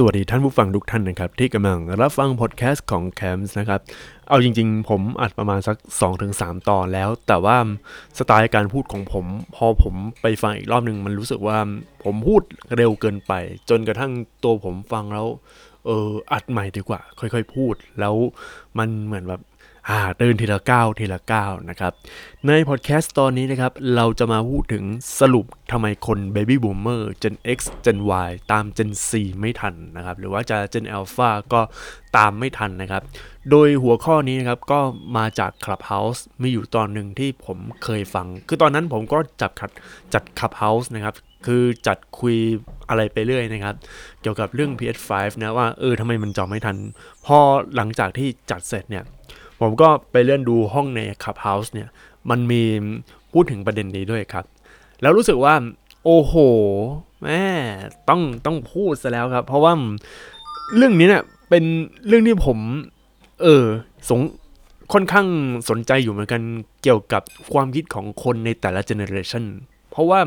สวัสดีท่านผู้ฟังทุกท่านนะครับที่กำลังรับฟังพอดแคสต์ของแคมส์นะครับเอาจริงๆ ผมอัดประมาณสัก 2-3 ตอนแล้ว แต่ว่าสไตล์การพูดของผม พอผมไปฟังอีกรอบหนึ่งมันรู้สึกว่าผมพูดเร็วเกินไป จนกระทั่งตัวผมฟังแล้วเอออัดใหม่ดีกว่า ค่อยๆ พูด แล้วมันเหมือนแบบ เดินทีละก้าวทีละก้าวนะครับ ในพอดแคสต์ตอนนี้นะครับ เราจะมาพูดถึงสรุปทำไมคน Baby Boomer Gen X Gen Y ตาม Gen C ไม่ทันนะครับ หรือว่าจะ Gen Alpha ก็ตามไม่ทันนะครับ โดยหัวข้อนี้นะครับก็มาจาก Clubhouse มีอยู่ตอนหนึ่งที่ผมเคยฟัง คือตอนนั้นผมก็จับขัดจัด Clubhouse นะครับคือจัดคุยอะไรไปเรื่อยนะครับ เกี่ยวกับเรื่อง PS5 นะว่าเออทำไมมันจอไม่ทัน พอหลังจากที่จัดเสร็จเนี่ย ผมก็ไปเลื่อนดูห้องใน Clubhouse เนี่ย มันมีพูดถึงประเด็นนี้ด้วยครับ แล้วรู้สึกว่า โอ้โหแม่ต้องต้องพูดซะแล้วครับ เพราะว่าเรื่องนี้เนี่ยเป็นเรื่องที่ผม เออสงค่อนข้างสนใจอยู่เหมือนกันเกี่ยวกับความคิดของคนในแต่ละเจเนอเรชันเพราะว่า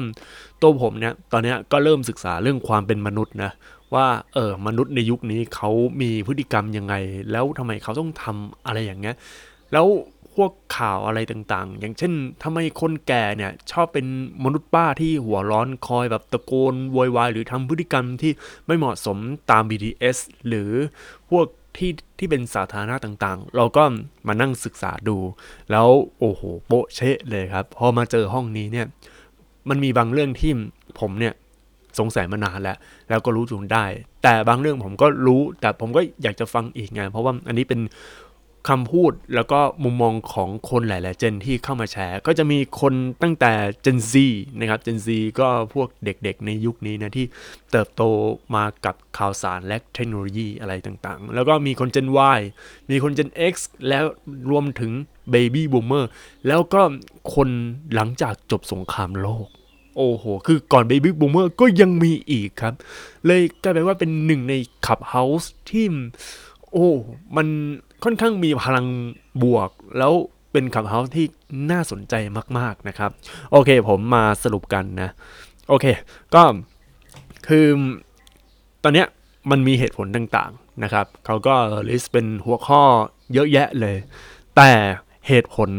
ตัวผมเนี่ยตอนนี้ก็เริ่มศึกษาเรื่องความเป็นมนุษย์นะ ว่าเออมนุษย์ในยุคนี้เขามีพฤติกรรมยังไง แล้วทำไมเขาต้องทำอะไรอย่างเงี้ยแล้วพวกข่าวอะไรต่างๆ อย่างเช่นทำไมคนแก่เนี่ยชอบเป็นมนุษย์ป้าที่หัวร้อนคอยแบบตะโกนโวยวายหรือทำพฤติกรรมที่ไม่เหมาะสมตาม BTS หรือพวกที่ที่เป็นสาธารณะต่างๆ เราก็มานั่งศึกษาดู แล้วโอ้โหโปะเชะเลยครับ พอมาเจอห้องนี้เนี่ย มันมีบางเรื่องที่ผมเนี่ย สงสัยมานานแล้ว แล้วก็รู้จนได้ แต่บางเรื่องผมก็รู้ แต่ผมก็อยากจะฟังอีกไงเพราะว่าอันนี้เป็นคำพูดแล้วก็มุมมองของคนหลาย ๆ เจนที่เข้ามาแชร์ ก็จะมีคนตั้งแต่ Gen Z นะครับ Gen Z ก็พวกเด็ก ๆ ในยุคนี้นะที่เติบโตมากับข่าวสารและเทคโนโลยีอะไรต่าง ๆ แล้วก็มีคน Gen Y มีคน Gen X แล้วรวมถึง Baby Boomer แล้วก็คนหลังจากจบสงครามโลก โอ้โห คือก่อน Baby Boomer ก็ยังมีอีกครับ เลยกลายเป็นว่าเป็นหนึ่งใน Clubhouse ที่ โอ้ มันค่อนข้างมีพลังบวก แล้วเป็น Clubhouse ที่น่าสนใจมาก ๆ นะครับ โอเค ผมมาสรุปกันนะ โอเค ก็คือตอนเนี้ยมันมีเหตุผลต่างๆนะครับ เขาก็ list เป็นหัวข้อเยอะแยะเลย แต่เหตุผล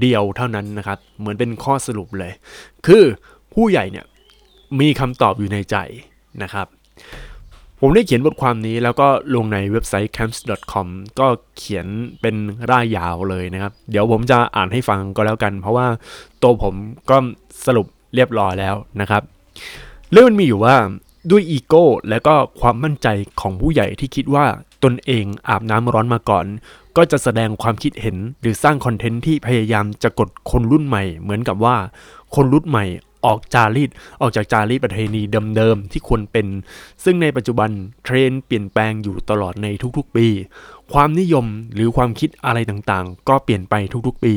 เดียวเท่านั้นนะครับ เหมือนเป็นข้อสรุปเลย คือ ผู้ใหญ่เนี่ยมีคำตอบอยู่ในใจนะครับ ผมได้เขียนบทความนี้แล้วก็ลงในเว็บไซต์ camps.com ก็เขียนเป็นร่ายยาวเลยนะครับ เดี๋ยวผมจะอ่านให้ฟังก็แล้วกัน เพราะว่าตัวผมก็สรุปเรียบร้อยแล้วนะครับ เรื่องมันมีอยู่ว่าด้วยอีโก้และก็ความมั่นใจของผู้ใหญ่ที่คิดว่าตนเองอาบน้ำร้อนมาก่อน ก็จะแสดงความคิดเห็นหรือสร้างคอนเทนต์ที่พยายามจะกดคนรุ่นใหม่ เหมือนกับว่า คนรุ่นใหม่ ออกจารีตออกจากจารีตประเพณีเดิมๆที่ควรเป็น ซึ่งในปัจจุบันเทรนด์เปลี่ยนแปลงอยู่ตลอดในทุกๆ ปี ความนิยมหรือความคิดอะไรต่างๆ ก็เปลี่ยนไปทุกๆ ปี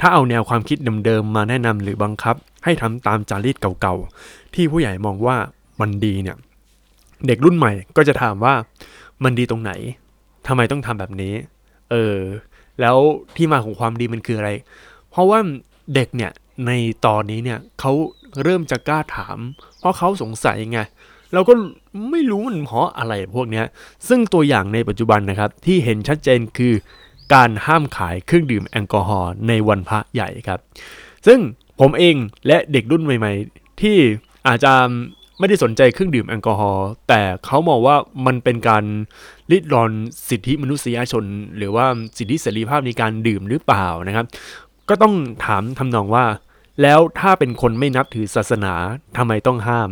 ถ้าเอาแนวความคิดเดิมๆมาแนะนำหรือบังคับ ให้ทำตามจารีตเก่าๆที่ผู้ใหญ่มองว่ามันดีเนี่ยเด็กรุ่นใหม่ก็จะถามว่ามันดีตรงไหนทำไมต้องทำแบบนี้ เออ แล้วที่มาของความดีมันคืออะไร เพราะว่าเด็กเนี่ย ในตอนนี้เนี่ยเขาเริ่มจะกล้าถาม เพราะเขาสงสัยไงเราก็ไม่รู้มันเพราะอะไรพวกเนี้ยซึ่งตัวอย่างในปัจจุบันนะครับ ที่เห็นชัดเจนคือการห้ามขายเครื่องดื่มแอลกอฮอล์ในวันพระใหญ่ครับ ซึ่งผมเองและเด็กรุ่นใหม่ ๆ ที่อาจจะไม่ได้สนใจเครื่องดื่มแอลกอฮอล์แต่เขามองว่ามันเป็นการลิดรอนสิทธิมนุษยชน หรือว่าสิทธิเสรีภาพในการดื่มหรือเปล่านะครับ ก็ต้องถามทำนองว่า แล้วถ้าเป็นคนไม่นับถือศาสนาทำไมต้องห้าม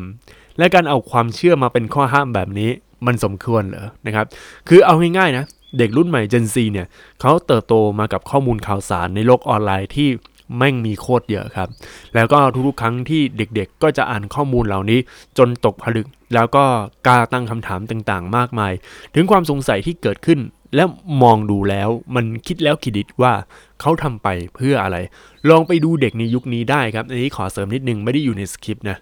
และการเอาความเชื่อมาเป็นข้อห้ามแบบนี้มันสมควรเหรอนะครับ คือเอาง่ายๆนะเด็กรุ่นใหม่ Gen Z เนี่ยเขาเติบโตมากับข้อมูลข่าวสารในโลกออนไลน์ที่แม่งมีโคตรเยอะครับ แล้วก็ทุกๆครั้งที่เด็กๆ ก็จะอ่านข้อมูลเหล่านี้จนตกผลึก แล้วก็กล้าตั้งคำถามต่างๆ มากมาย ถึงความสงสัยที่เกิดขึ้น และมองดูแล้วมันคิดแล้วคิดดิดว่า เขาทำไปเพื่ออะไร ลองไปดูเด็กในยุคนี้ได้ครับ อันนี้ขอเสริมนิดนึงไม่ได้อยู่ในสคริปต์นะ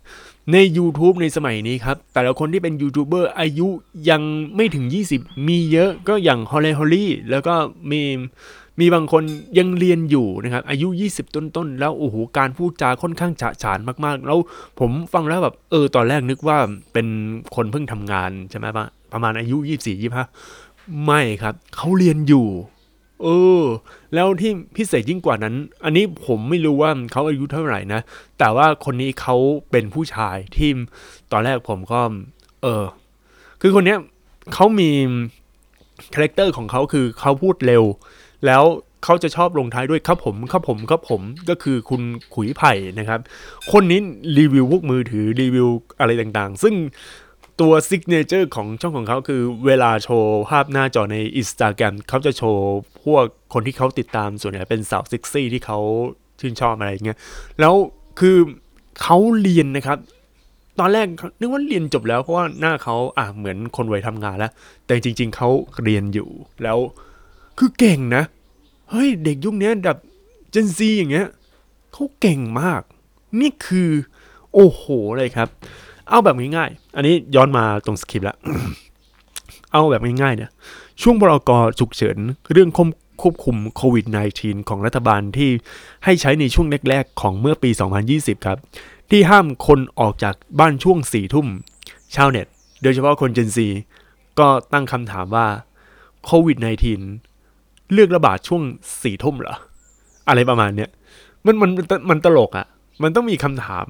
ใน YouTube ในสมัยนี้ครับ แต่ละคนที่เป็นยูทูบเบอร์อายุยังไม่ถึง 20 มีเยอะก็อย่างฮอลเลฮอลลี่แล้วก็มีมีบางคนยังเรียนอยู่นะครับ อายุ 20 ต้นๆ แล้วโอ้โหการพูดจาค่อนข้างฉะฉานมากๆ แล้วผมฟังแล้วแบบเออตอนแรกนึกว่าเป็นคนเพิ่งทำงานใช่ไหมปะประมาณอายุ 24 25ไม่ครับ เขาเรียนอยู่ เออ แล้วที่พิเศษยิ่งกว่านั้น อันนี้ผมไม่รู้ว่าเขาอายุเท่าไหร่นะ แต่ว่าคนนี้เขาเป็นผู้ชายที่ตอนแรกผมก็ เออ คือคนเนี้ยเขามี character ของเขาคือเขาพูดเร็ว แล้วเขาจะชอบลงท้ายด้วยครับผมครับผมครับผมก็คือคุณขุยไผ่นะครับ คนนี้รีวิวพวกมือถือรีวิวอะไรต่างๆ ซึ่ง ตัว signature ของช่องของเขาคือเวลาโชว์ภาพหน้าจอใน Instagram เขาจะโชว์พวกคนที่เขาติดตามส่วนใหญ่เป็นสาวเซ็กซี่ที่เขาชื่นชอบอะไรอย่างเงี้ยแล้วคือเขาเรียนนะครับ ตอนแรกนึกว่าเรียนจบแล้วเพราะว่าหน้าเขาอะเหมือนคนวัยทำงานแล้ว แต่จริง ๆเขาเรียนอยู่แล้วคือเก่งนะ เฮ้ยเด็กยุคนี้แบบเจนซีอย่างเงี้ยเขาเก่งมาก นี่คือ โอ้โหเลยครับ เอาแบบง่ายๆ อันนี้ย้อนมาตรงสคริปต์แล้วเอาแบบง่ายๆเนี่ย ช่วงพรกฉุกเฉินเรื่องควบคุมโควิด -19 ของรัฐบาลที่ให้ใช้ในช่วงแรกๆ ของเมื่อปี 2020 ครับ ที่ห้ามคนออกจากบ้านช่วงสี่ทุ่ม ชาวเน็ต โดยเฉพาะคนเจนซี ก็ตั้งคำถามว่าโควิด -19 เลือกระบาดช่วงสี่ทุ่มเหรอ อะไรประมาณเนี้ยมันมันมันตลกอะ่ะ มันต้องมีคำถาม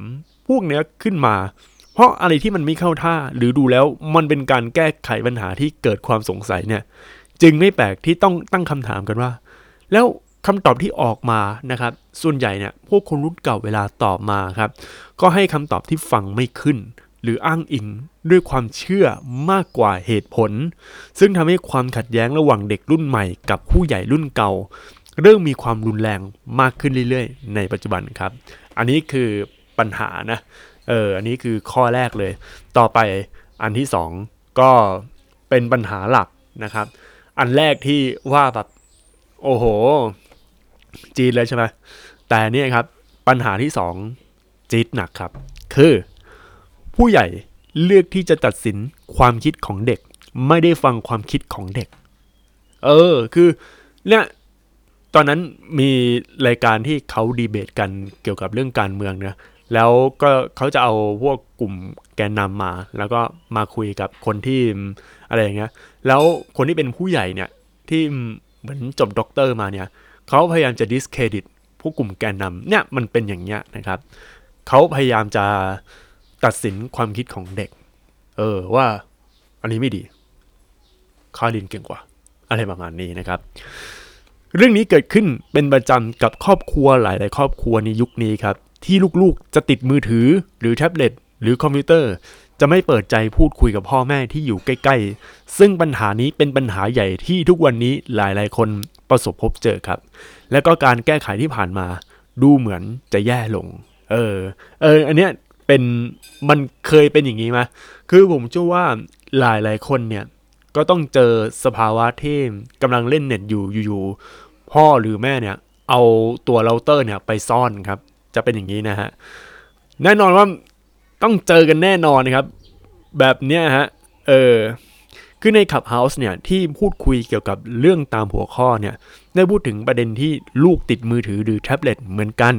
พวกเนี้ยขึ้นมา เพราะอะไรที่มันไม่เข้าท่าหรือดูแล้วมันเป็นการแก้ไขปัญหาที่เกิดความสงสัยเนี่ย จึงไม่แปลกที่ต้องตั้งคำถามกันว่า แล้วคำตอบที่ออกมานะครับ ส่วนใหญ่เนี่ยพวกคนรุ่นเก่าเวลาตอบมาครับ ก็ให้คำตอบที่ฟังไม่ขึ้น หรืออ้างอิงด้วยความเชื่อมากกว่าเหตุผล ซึ่งทำให้ความขัดแย้งระหว่างเด็กรุ่นใหม่กับผู้ใหญ่รุ่นเก่า เริ่มมีความรุนแรงมากขึ้นเรื่อยๆ ในปัจจุบันครับ อันนี้คือปัญหานะ เอออันนี้คือข้อแรกเลย ต่อไปอันที่สองก็เป็นปัญหาหลักนะครับ อันแรกที่ว่าแบบโอ้โห จีดเลยใช่ไหมแต่เนี่ยครับปัญหาที่สองจีดหนักครับ คือ ผู้ใหญ่เลือกที่จะตัดสินความคิดของเด็ก ไม่ได้ฟังความคิดของเด็ก เออคือเนี่ยตอนนั้นมีรายการที่เขาดีเบตกันเกี่ยวกับเรื่องการเมืองนะ แล้วก็เขาจะเอาพวกกลุ่มแกนนำมา แล้วก็มาคุยกับคนที่อะไรอย่างเงี้ย แล้วคนที่เป็นผู้ใหญ่เนี่ยที่เหมือนจบด็อกเตอร์มาเนี่ยเขาพยายามจะ discredit พวกกลุ่มแกนนำเนี่ยมันเป็นอย่างเงี้ยนะครับเขาพยายามจะตัดสินความคิดของเด็ก เออว่าอันนี้ไม่ดีข้าลินเก่งกว่า อะไรประมาณนี้นะครับ เรื่องนี้เกิดขึ้นเป็นประจำกับครอบครัวหลาย ๆ ครอบครัวในยุคนี้ครับ ที่ลูกๆจะติดมือถือหรือแท็บเล็ตหรือคอมพิวเตอร์ จะไม่เปิดใจพูดคุยกับพ่อแม่ที่อยู่ใกล้ ๆ ซึ่งปัญหานี้เป็นปัญหาใหญ่ที่ทุกวันนี้หลายๆ คนประสบพบเจอครับ และก็การแก้ไขที่ผ่านมา ดูเหมือนจะแย่ลง เออ เออ อันเนี้ยเป็นมันเคยเป็นอย่างนี้ไหมคือผมเชื่อว่าหลายหลายคนเนี่ยก็ต้องเจอสภาวะที่กำลังเล่นเน็ตอยู่อยู่ๆพ่อหรือแม่เนี่ย เอาตัวเราเตอร์เนี่ยไปซ่อนครับ จะเป็นอย่างนี้นะฮะ แน่นอนว่าต้องเจอกันแน่นอนนะครับ แบบเนี้ยฮะ เออ คือในขับเฮาส์เนี่ย ที่พูดคุยเกี่ยวกับเรื่องตามหัวข้อเนี่ย ได้พูดถึงประเด็นที่ลูกติดมือถือหรือแท็บเล็ตเหมือนกัน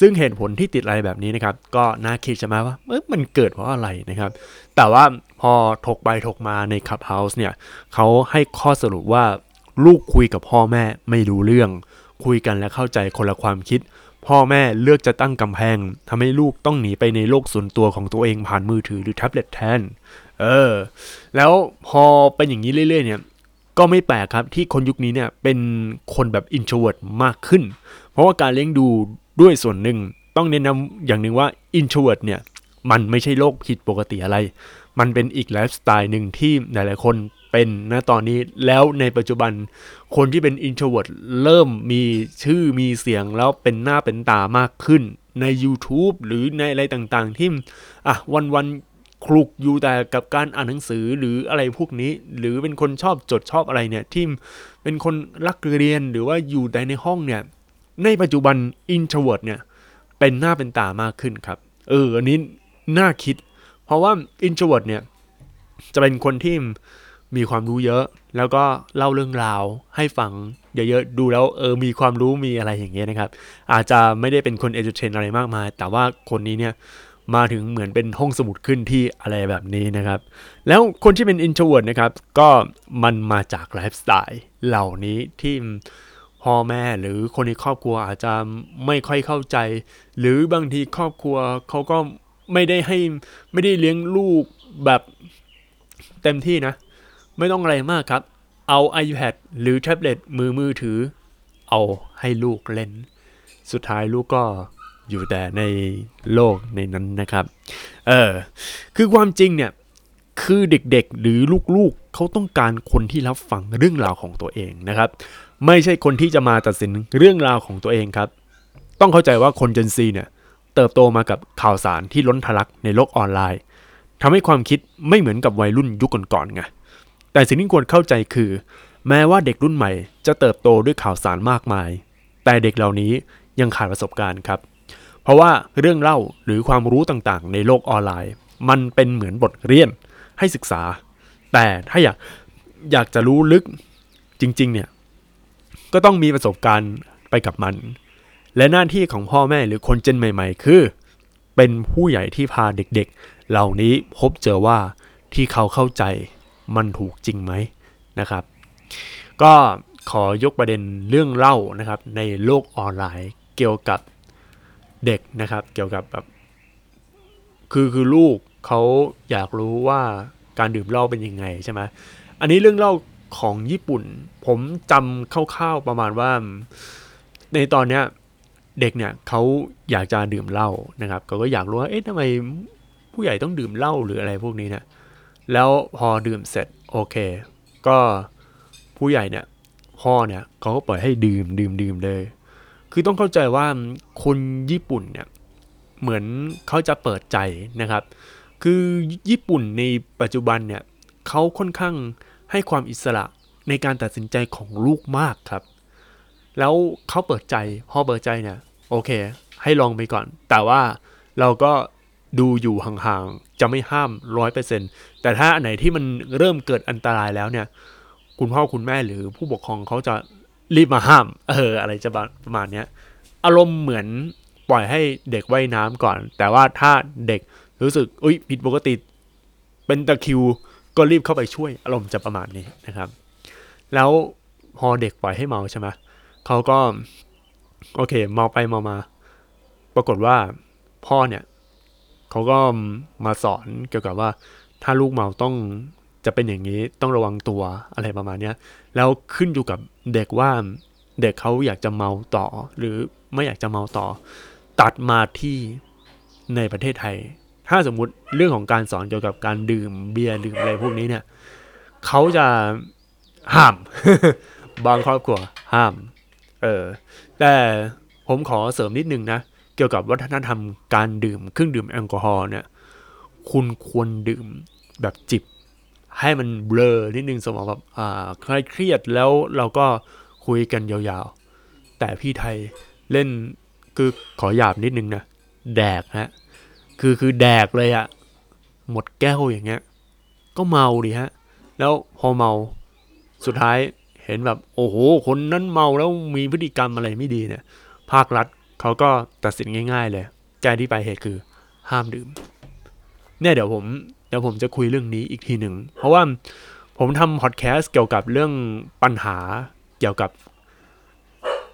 ซึ่งเหตุผลที่ติดอะไรแบบนี้นะครับ ก็น่าคิดใช่ไหมว่ามันเกิดเพราะอะไรนะครับ แต่ว่าพอถกไปถกมาในขับเฮาส์เนี่ยเขาให้ข้อสรุปว่าลูกคุยกับพ่อแม่ไม่รู้เรื่อง คุยกันและเข้าใจคนละความคิด พ่อแม่เลือกจะตั้งกำแพงทำให้ลูกต้องหนีไปในโลกส่วนตัวของตัวเองผ่านมือถือหรือแท็บเล็ตแทน เออ แล้วพอเป็นอย่างนี้เรื่อย ๆ เนี่ย ก็ไม่แปลกครับที่คนยุคนี้เนี่ยเป็นคนแบบ introvert มากขึ้น เพราะว่าการเลี้ยงดูด้วยส่วนหนึ่งต้องเน้นย้ำอย่างหนึ่งว่า introvert เนี่ยมันไม่ใช่โรคผิดปกติอะไร มันเป็นอีกไลฟ์สไตล์หนึ่งที่หลายๆคน เป็นนะตอนนี้แล้วในปัจจุบันคนที่เป็น introvert เริ่มมีชื่อมีเสียงแล้วเป็นหน้าเป็นตามากขึ้นใน YouTube หรือในอะไรต่างๆ ที่อะวันๆคลุกอยู่แต่กับการอ่านหนังสือหรืออะไรพวกนี้ หรือเป็นคนชอบจดชอบอะไรเนี่ยที่เป็นคนรักเรียนหรือว่าอยู่แต่ในห้องเนี่ย ในปัจจุบัน introvert เนี่ยเป็นหน้าเป็นตามากขึ้นครับ เอออันนี้น่าคิด เพราะว่า introvert เนี่ยจะเป็นคนที่ มีความรู้เยอะ แล้วก็เล่าเรื่องราวให้ฟังเยอะๆดูแล้วเออมีความรู้มีอะไรอย่างเงี้ยนะครับ อาจจะไม่ได้เป็นคน entertain อะไรมากมาย แต่ว่าคนนี้เนี่ยมาถึงเหมือนเป็นห้องสมุดเคลื่อนที่อะไรแบบนี้นะครับ แล้วคนที่เป็น introvert นะครับ ก็มันมาจากไลฟ์สไตล์เหล่านี้ที่พ่อแม่หรือคนในครอบครัวอาจจะไม่ค่อยเข้าใจ หรือบางทีครอบครัวเขาก็ไม่ได้ให้ไม่ได้เลี้ยงลูกแบบเต็มที่นะ ไม่ต้องอะไรมากครับ เอา iPad หรือแท็บเล็ตมือมือถือ เอาให้ลูกเล่น สุดท้ายลูกก็อยู่แต่ในโลกในนั้นนะครับ เออ คือความจริงเนี่ย คือเด็กๆ หรือลูกๆ เขาต้องการคนที่รับฟังเรื่องราวของตัวเองนะครับ ไม่ใช่คนที่จะมาตัดสินเรื่องราวของตัวเองครับ ต้องเข้าใจว่าคน Gen Z เนี่ย เติบโตมากับข่าวสารที่ล้นทะลักในโลกออนไลน์ทำให้ความคิดไม่เหมือนกับวัยรุ่นยุคก่อนๆไง แต่สิ่งที่ควรเข้าใจคือ แม้ว่าเด็กรุ่นใหม่จะเติบโตด้วยข่าวสารมากมาย แต่เด็กเหล่านี้ยังขาดประสบการณ์ครับ เพราะว่าเรื่องเล่าหรือความรู้ต่างๆ ในโลกออนไลน์ มันเป็นเหมือนบทเรียนให้ศึกษา แต่ถ้าอยากอยากจะรู้ลึกจริง ๆ เนี่ย ก็ต้องมีประสบการณ์ไปกับมัน และหน้าที่ของพ่อแม่หรือคนเจนใหม่ ๆ คือ เป็นผู้ใหญ่ที่พาเด็กๆ เหล่านี้พบเจอว่าที่เขาเข้าใจ มันถูกจริงไหมนะครับ ก็ขอยกประเด็นเรื่องเล่านะครับในโลกออนไลน์เกี่ยวกับเด็กนะครับ เกี่ยวกับแบบคือคือลูกเขาอยากรู้ว่าการดื่มเหล้าเป็นยังไงใช่ไหมอันนี้เรื่องเล่าของญี่ปุ่น ผมจำคร่าวๆประมาณว่า ในตอนเนี้ยเด็กเนี่ยเขาอยากจะดื่มเหล้านะครับเขาก็อยากรู้ว่าเอ๊ะทำไมผู้ใหญ่ต้องดื่มเหล้าหรืออะไรพวกนี้เนี่ย แล้วพอดื่มเสร็จโอเค ก็ผู้ใหญ่เนี่ยพ่อเนี่ยเขาก็ปล่อยให้ดื่มดื่มดื่มเลย คือต้องเข้าใจว่าคนญี่ปุ่นเนี่ยเหมือนเขาจะเปิดใจนะครับ คือญี่ปุ่นในปัจจุบันเนี่ยเขาค่อนข้างให้ความอิสระในการตัดสินใจของลูกมากครับ แล้วเขาเปิดใจพ่อเปิดใจเนี่ยโอเค ให้ลองไปก่อน แต่ว่าเราก็ ดูอยู่ห่างๆ จะไม่ห้ามร้อยเปอร์เซ็นแต่ถ้าอันไหนที่มันเริ่มเกิดอันตรายแล้วเนี่ย คุณพ่อคุณแม่หรือผู้ปกครองเขาจะรีบมาห้าม เออ อะไรจะประมาณเนี้ย อารมณ์เหมือนปล่อยให้เด็กว่ายน้ำก่อน แต่ว่าถ้าเด็กรู้สึก อุ้ยผิดปกติ เป็นตะคิว ก็รีบเข้าไปช่วย อารมณ์จะประมาณนี้นะครับ แล้วพอเด็กปล่อยให้เมาใช่ไหมเขาก็ โอเค เมาไปเมามา ปรากฏว่าพ่อเนี่ย เขาก็มาสอนเกี่ยวกับว่า ถ้าลูกเมาต้องจะเป็นอย่างนี้ต้องระวังตัวอะไรประมาณนี้แล้วขึ้นอยู่กับเด็กว่าเด็กเขาอยากจะเมาต่อ หรือไม่อยากจะเมาต่อ ตัดมาที่ในประเทศไทย ถ้าสมมุติเรื่องของการสอนเกี่ยวกับการดื่มเบียร์ดื่มอะไรพวกนี้เนี่ยเขาจะห้าม บางครอบครัวห้าม เออแต่ผมขอเสริมนิดนึงนะ กี่ยวกับวัฒนธรรมการดื่มเครื่องดื่มแอลกอฮอล์เนี่ยคุณควรดื่มแบบจิบ ให้มันเบลอนิดนึงสมองแบบอ่าคลายเครียดแล้วเราก็คุยกันยาวๆ แต่พี่ไทยเล่นคือขอหยาบนิดนึงนะแดกฮะคือคือแดกเลยอะหมดแก้วอย่างเงี้ย ก็เมาดิฮะ แล้วพอเมาสุดท้ายเห็นแบบ โอ้โห คนนั้นเมาแล้วมีพฤติกรรมอะไรไม่ดีเนี่ย ภาครัฐ เขาก็ตัดสินง่าย ๆ เลยแก้ที่ไปเหตุคือห้ามดื่ม เนี่ยเดี๋ยวผมเดี๋ยวผมจะคุยเรื่องนี้อีกทีหนึ่ง เพราะว่าผมทำพอดแคสต์เกี่ยวกับเรื่องปัญหาเกี่ยวกับ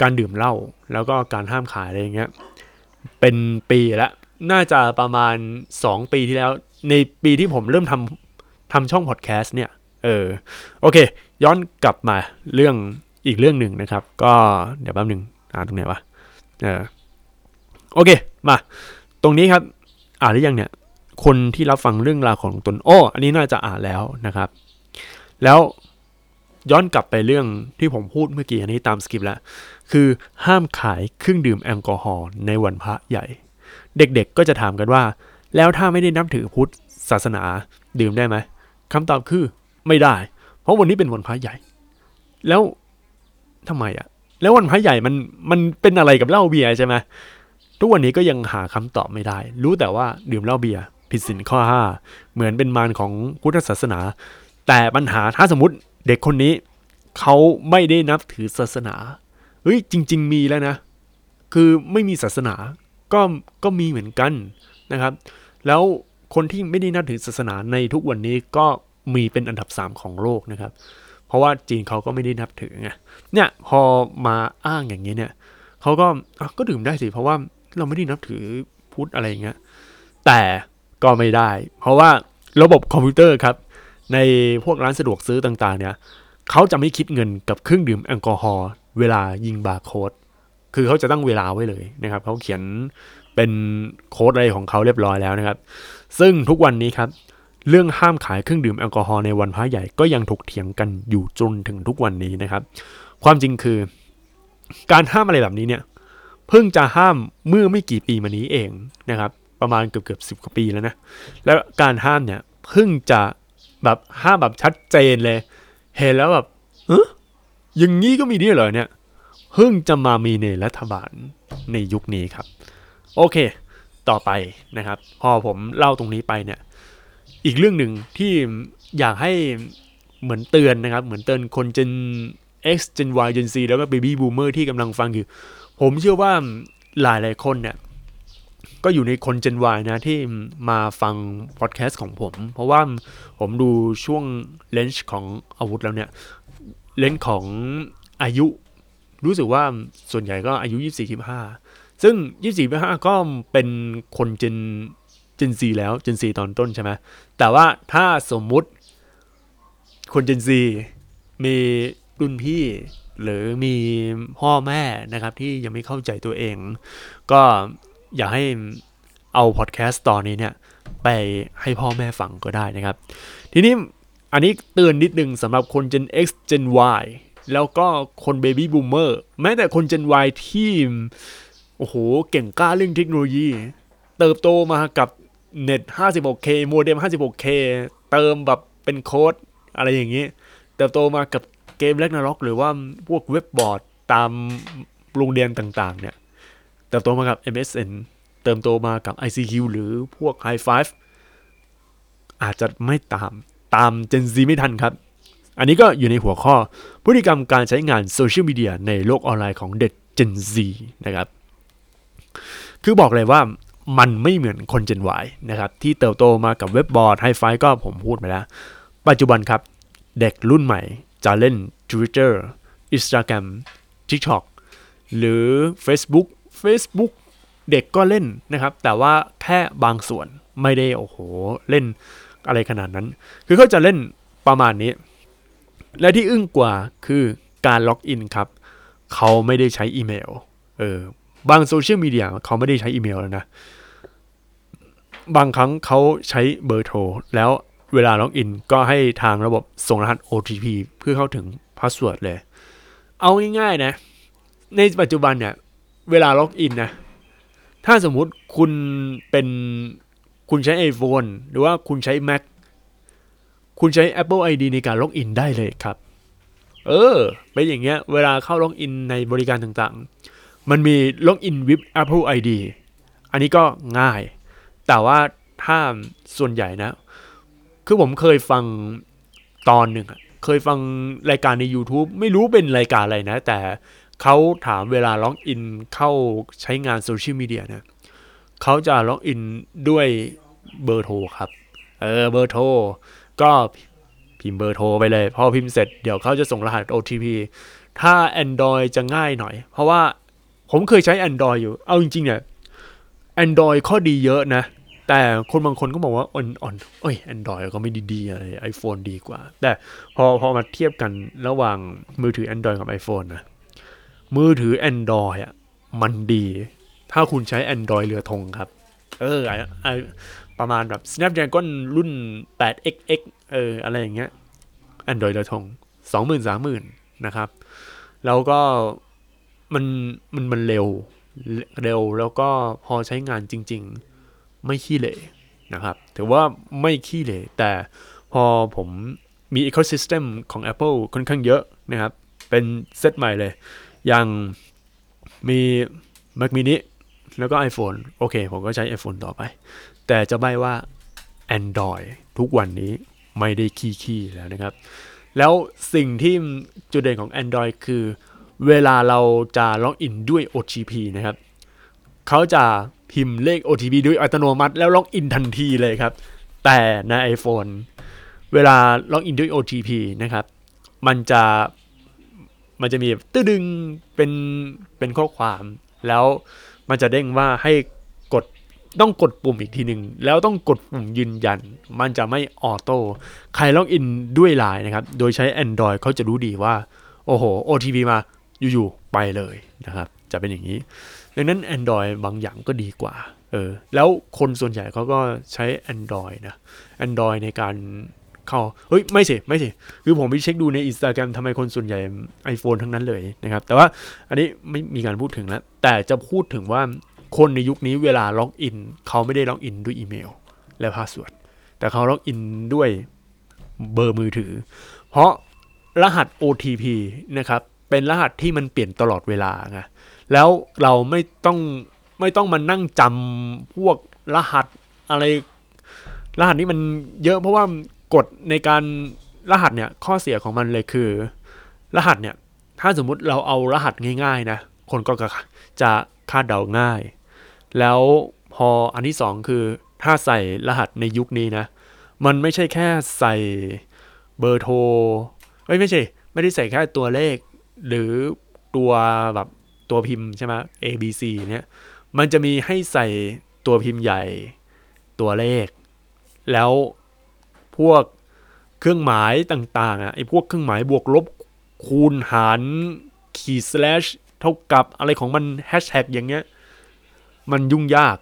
การดื่มเหล้าแล้วก็การห้ามขายอะไรอย่างเงี้ยเป็นปีแล้วน่าจะประมาณ 2 ปีที่แล้ว ในปีที่ผมเริ่มทำทำช่องพอดแคสต์เนี่ย เออ โอเค ย้อนกลับมาเรื่องอีกเรื่องหนึ่งนะครับ ก็เดี๋ยวแป๊บหนึ่งอ่านตรงไหนวะเออ โอเค มา ตรงนี้ครับ อ่านหรือยังเนี่ย คนที่รับฟังเรื่องราวของตนโอ้อันนี้น่าจะอ่านแล้วนะครับ แล้วย้อนกลับไปเรื่องที่ผมพูดเมื่อกี้อันนี้ตามสคริปแล้ว คือห้ามขายเครื่องดื่มแอลกอฮอล์ในวันพระใหญ่ เด็กๆก็จะถามกันว่า แล้วถ้าไม่ได้นับถือพุทธศาสนาดื่มได้ไหมคำตอบคือไม่ได้ เพราะวันนี้เป็นวันพระใหญ่ แล้วทำไมอะแล้ววันพระใหญ่มันมันเป็นอะไรกับเหล้าเบียร์ใช่ไหม ทุกวันนี้ก็ยังหาคำตอบไม่ได้ รู้แต่ว่าดื่มเหล้าเบียร์ผิดศีลข้อห้าเหมือนเป็นมารของพุทธศาสนา แต่ปัญหาถ้าสมมติเด็กคนนี้ เขาไม่ได้นับถือศาสนาเฮ้ยจริง ๆ มีแล้วนะ คือไม่มีศาสนาก็ก็มีเหมือนกันนะครับ แล้วคนที่ไม่ได้นับถือศาสนาในทุกวันนี้ก็มีเป็นอันดับ 3 ของโลกนะครับ เพราะว่าจีนเขาก็ไม่ได้นับถือไงเนี่ยพอมาอ้างอย่างนี้เนี่ยเขาก็ก็ดื่มได้สิเพราะว่า เราไม่ได้นับถือพุทธอะไรอย่างเงี้ยแต่ก็ไม่ได้ เพราะว่าระบบคอมพิวเตอร์ครับ ในพวกร้านสะดวกซื้อต่างๆ เนี่ยเขาจะไม่คิดเงินกับเครื่องดื่มแอลกอฮอล์เวลายิงบาร์โค้ดคือเขาจะตั้งเวลาไว้เลยนะครับเขาเขียนเป็นโค้ดอะไรของเขาเรียบร้อยแล้วนะครับ ซึ่งทุกวันนี้ครับ เรื่องห้ามขายเครื่องดื่มแอลกอฮอล์ในวันพระใหญ่ก็ยังถกเถียงกันอยู่จนถึงทุกวันนี้นะครับ ความจริงคือ การห้ามอะไรแบบนี้เนี่ย เพิ่งจะห้ามเมื่อไม่กี่ปีมานี้เองนะครับ ประมาณเกือบเกือบสิบกว่าปีแล้วนะ แล้วการห้ามเนี่ยเพิ่งจะแบบห้ามแบบชัดเจนเลย เห็นแล้วแบบเอออย่างนี้ก็มีด้วยเหรอเนี่ยเพิ่งจะมามีในรัฐบาลในยุคนี้ครับ โอเค ต่อไปนะครับ พอผมเล่าตรงนี้ไปเนี่ย อีกเรื่องหนึ่งที่อยากให้เหมือนเตือนนะครับ เหมือนเตือนคน Gen X Gen Y Gen Z แล้วก็ Baby Boomer ที่กำลังฟังอยู่ ผมเชื่อว่าหลายหลายคนเนี่ยก็อยู่ในคน Gen Y นะที่มาฟังพอดแคสต์ของผม เพราะว่าผมดูช่วงเลนส์ของอาวุธแล้วเนี่ย เลนส์ของอายุ รู้สึกว่าส่วนใหญ่ก็อายุ 24-25 ซึ่ง 24-25 ก็เป็นคนเจนเจนซีแล้วเจนซีตอนต้นใช่ไหมแต่ว่าถ้าสมมุติคนเจนซีมีรุ่นพี่ หรือมีพ่อแม่นะครับที่ยังไม่เข้าใจตัวเอง ก็อยากให้เอาพอดแคสต์ตอนนี้เนี่ยไปให้พ่อแม่ฟังก็ได้นะครับ ทีนี้อันนี้เตือนนิดนึงสำหรับคน Gen X Gen Y แล้วก็คน Baby Boomer แม้แต่คน Gen Y ที่โอ้โหเก่งกล้าเรื่องเทคโนโลยี เติบโตมากับเน็ต 56K โมเด็ม 56K เติมแบบเป็นโค้ดอะไรอย่างนี้ เติบโตมากับ เกม r a g n a r o k หรือว่าพวกเว็บบอร์ดตามโรงเรียนต่างๆ เนี่ยเติบโตมากับ MSN เติบโตมากับ ICQ หรือพวก High Five อาจจะไม่ตามตาม Gen Z ไม่ทันครับ อันนี้ก็อยู่ในหัวข้อพฤติกรรมการใช้งานโซเชียลมีเดียในโลกออนไลน์ของเด็ก Gen Z นะครับ คือบอกเลยว่ามันไม่เหมือนคน Gen Y นะครับ ที่เติบโตมากับเว็บบอร์ดไฮไฟก็ผมพูดไปแล้ว ปัจจุบันครับ เด็กรุ่นใหม่ จะเล่น Twitter Instagram TikTok หรือ Facebook Facebook เด็กก็เล่นนะครับ แต่ว่าแค่บางส่วนไม่ได้โอ้โหเล่นอะไรขนาดนั้น คือเขาจะเล่นประมาณนี้ และที่อึ้งกว่าคือการล็อกอินครับ เขาไม่ได้ใช้อีเมล เออ บางโซเชียลมีเดียเขาไม่ได้ใช้อีเมลแล้วนะ บางครั้งเขาใช้เบอร์โทร แล้ว เวลาล็อกอินก็ให้ทางระบบส่งรหัส OTP เพื่อเข้าถึง password เลย เอาง่ายๆนะ ในปัจจุบันเนี่ย เวลาล็อกอินนะ ถ้าสมมุติคุณเป็นคุณใช้ iPhone หรือว่าคุณใช้ Mac คุณใช้ Apple ID ในการล็อกอินได้เลยครับ เออ เป็นอย่างเงี้ย เวลาเข้าล็อกอินในบริการต่างๆ มันมี login with Apple ID อันนี้ก็ง่าย แต่ว่าถ้าส่วนใหญ่นะ คือผมเคยฟังตอนหนึ่งเคยฟังรายการใน YouTube ไม่รู้เป็นรายการอะไรนะ แต่เขาถามเวลาล็อกอินเข้าใช้งานโซเชียลมีเดียเนี่ยเขาจะล็อกอินด้วยเบอร์โทรครับ เออเบอร์โทรก็พิมพ์เบอร์โทรไปเลย พอพิมพ์เสร็จเดี๋ยวเขาจะส่งรหัส OTP ถ้า Android จะง่ายหน่อย เพราะว่าผมเคยใช้ Android อยู่ เอาจริงๆเนี่ย Android ข้อดีเยอะนะ แต่คนบางคนก็บอกว่าอ่อนอ่อนเอ้ย Android ก็ไม่ดีๆอะไร iPhone ดีกว่า แต่พอพอมาเทียบกันระหว่างมือถือ Android กับ iPhone นะมือถือ Android อะมันดี ถ้าคุณใช้ Android เรือธงครับ เออไอไอประมาณแบบ Snapdragon รุ่น 8xx เออ อะไรอย่างเงี้ย Android เรือธงสองหมื่นสามหมื่นนะครับ แล้วก็มันมันมันเร็วเร็วแล้วก็พอใช้งานจริง ๆ ไม่ขี้เหร่นะครับถือว่าไม่ขี้เหร่แต่พอผมมี ecosystem ของ Apple ค่อนข้างเยอะนะครับ เป็นเซตใหม่เลย อย่างมี Mac mini แล้วก็ iPhone โอเค ผมก็ใช้ iPhone ต่อไป แต่จะบอกว่า Android ทุกวันนี้ไม่ได้ขี้ๆแล้วนะครับ แล้วสิ่งที่จุดเด่นของ Android คือเวลาเราจะล็อกอินด้วย OTP นะครับ เขาจะพิมพ์เลข OTP ด้วยอัตโนมัติแล้วล็อกอินทันทีเลยครับ แต่ใน iPhone เวลาล็อกอินด้วย OTP นะครับ มันจะมันจะมีตึ้ดึงเป็นเป็นข้อความแล้วมันจะเด้งว่าให้กดต้องกดปุ่มอีกทีหนึ่งแล้วต้องกดปุ่มยืนยัน มันจะไม่ auto ใครล็อกอินด้วยไลน์นะครับ โดยใช้ Android เขาจะรู้ดีว่า โอ้โห OTP มาอยู่ๆไปเลยนะครับ จะเป็นอย่างนี้ ดังนั้น Android บางอย่างก็ดีกว่า เออ แล้วคนส่วนใหญ่เขาก็ใช้ Android นะ Android ในการเข้า เฮ้ย ไม่สิไม่สิ คือผมไปเช็คดูใน Instagram ทำไมคนส่วนใหญ่ iPhone ทั้งนั้นเลยนะครับ แต่ว่าอันนี้ไม่มีการพูดถึงแล้ว แต่จะพูดถึงว่าคนในยุคนี้เวลาล็อกอินเขาไม่ได้ล็อกอินด้วยอีเมล และพาสเวิร์ด แต่เขาล็อกอินด้วยเบอร์มือถือ เพราะรหัส OTP นะครับ เป็นรหัสที่มันเปลี่ยนตลอดเวลาไง แล้วเราไม่ต้องไม่ต้องมานั่งจำพวกรหัสอะไร รหัสนี้มันเยอะเพราะว่ากฎในการรหัสเนี่ยข้อเสียของมันเลยคือ รหัสเนี่ย ถ้าสมมุติเราเอารหัสง่ายๆนะคนก็จะคาดเดาง่าย แล้วพออันที่สองคือถ้าใส่รหัสในยุคนี้นะ มันไม่ใช่แค่ใส่เบอร์โทรไม่ไม่ใช่ ไม่ได้ใส่แค่ตัวเลข หรือตัวแบบ ตัวพิมพ์ใช่ไหม A B C เนี่ยมันจะมีให้ใส่ตัวพิมพ์ใหญ่ตัวเลข แล้วพวกเครื่องหมายต่างๆอะไอ้พวกเครื่องหมายบวกลบคูณหารขีด slash เท่ากับอะไรของมันแฮชแท็กอย่างเงี้ยมันยุ่งยาก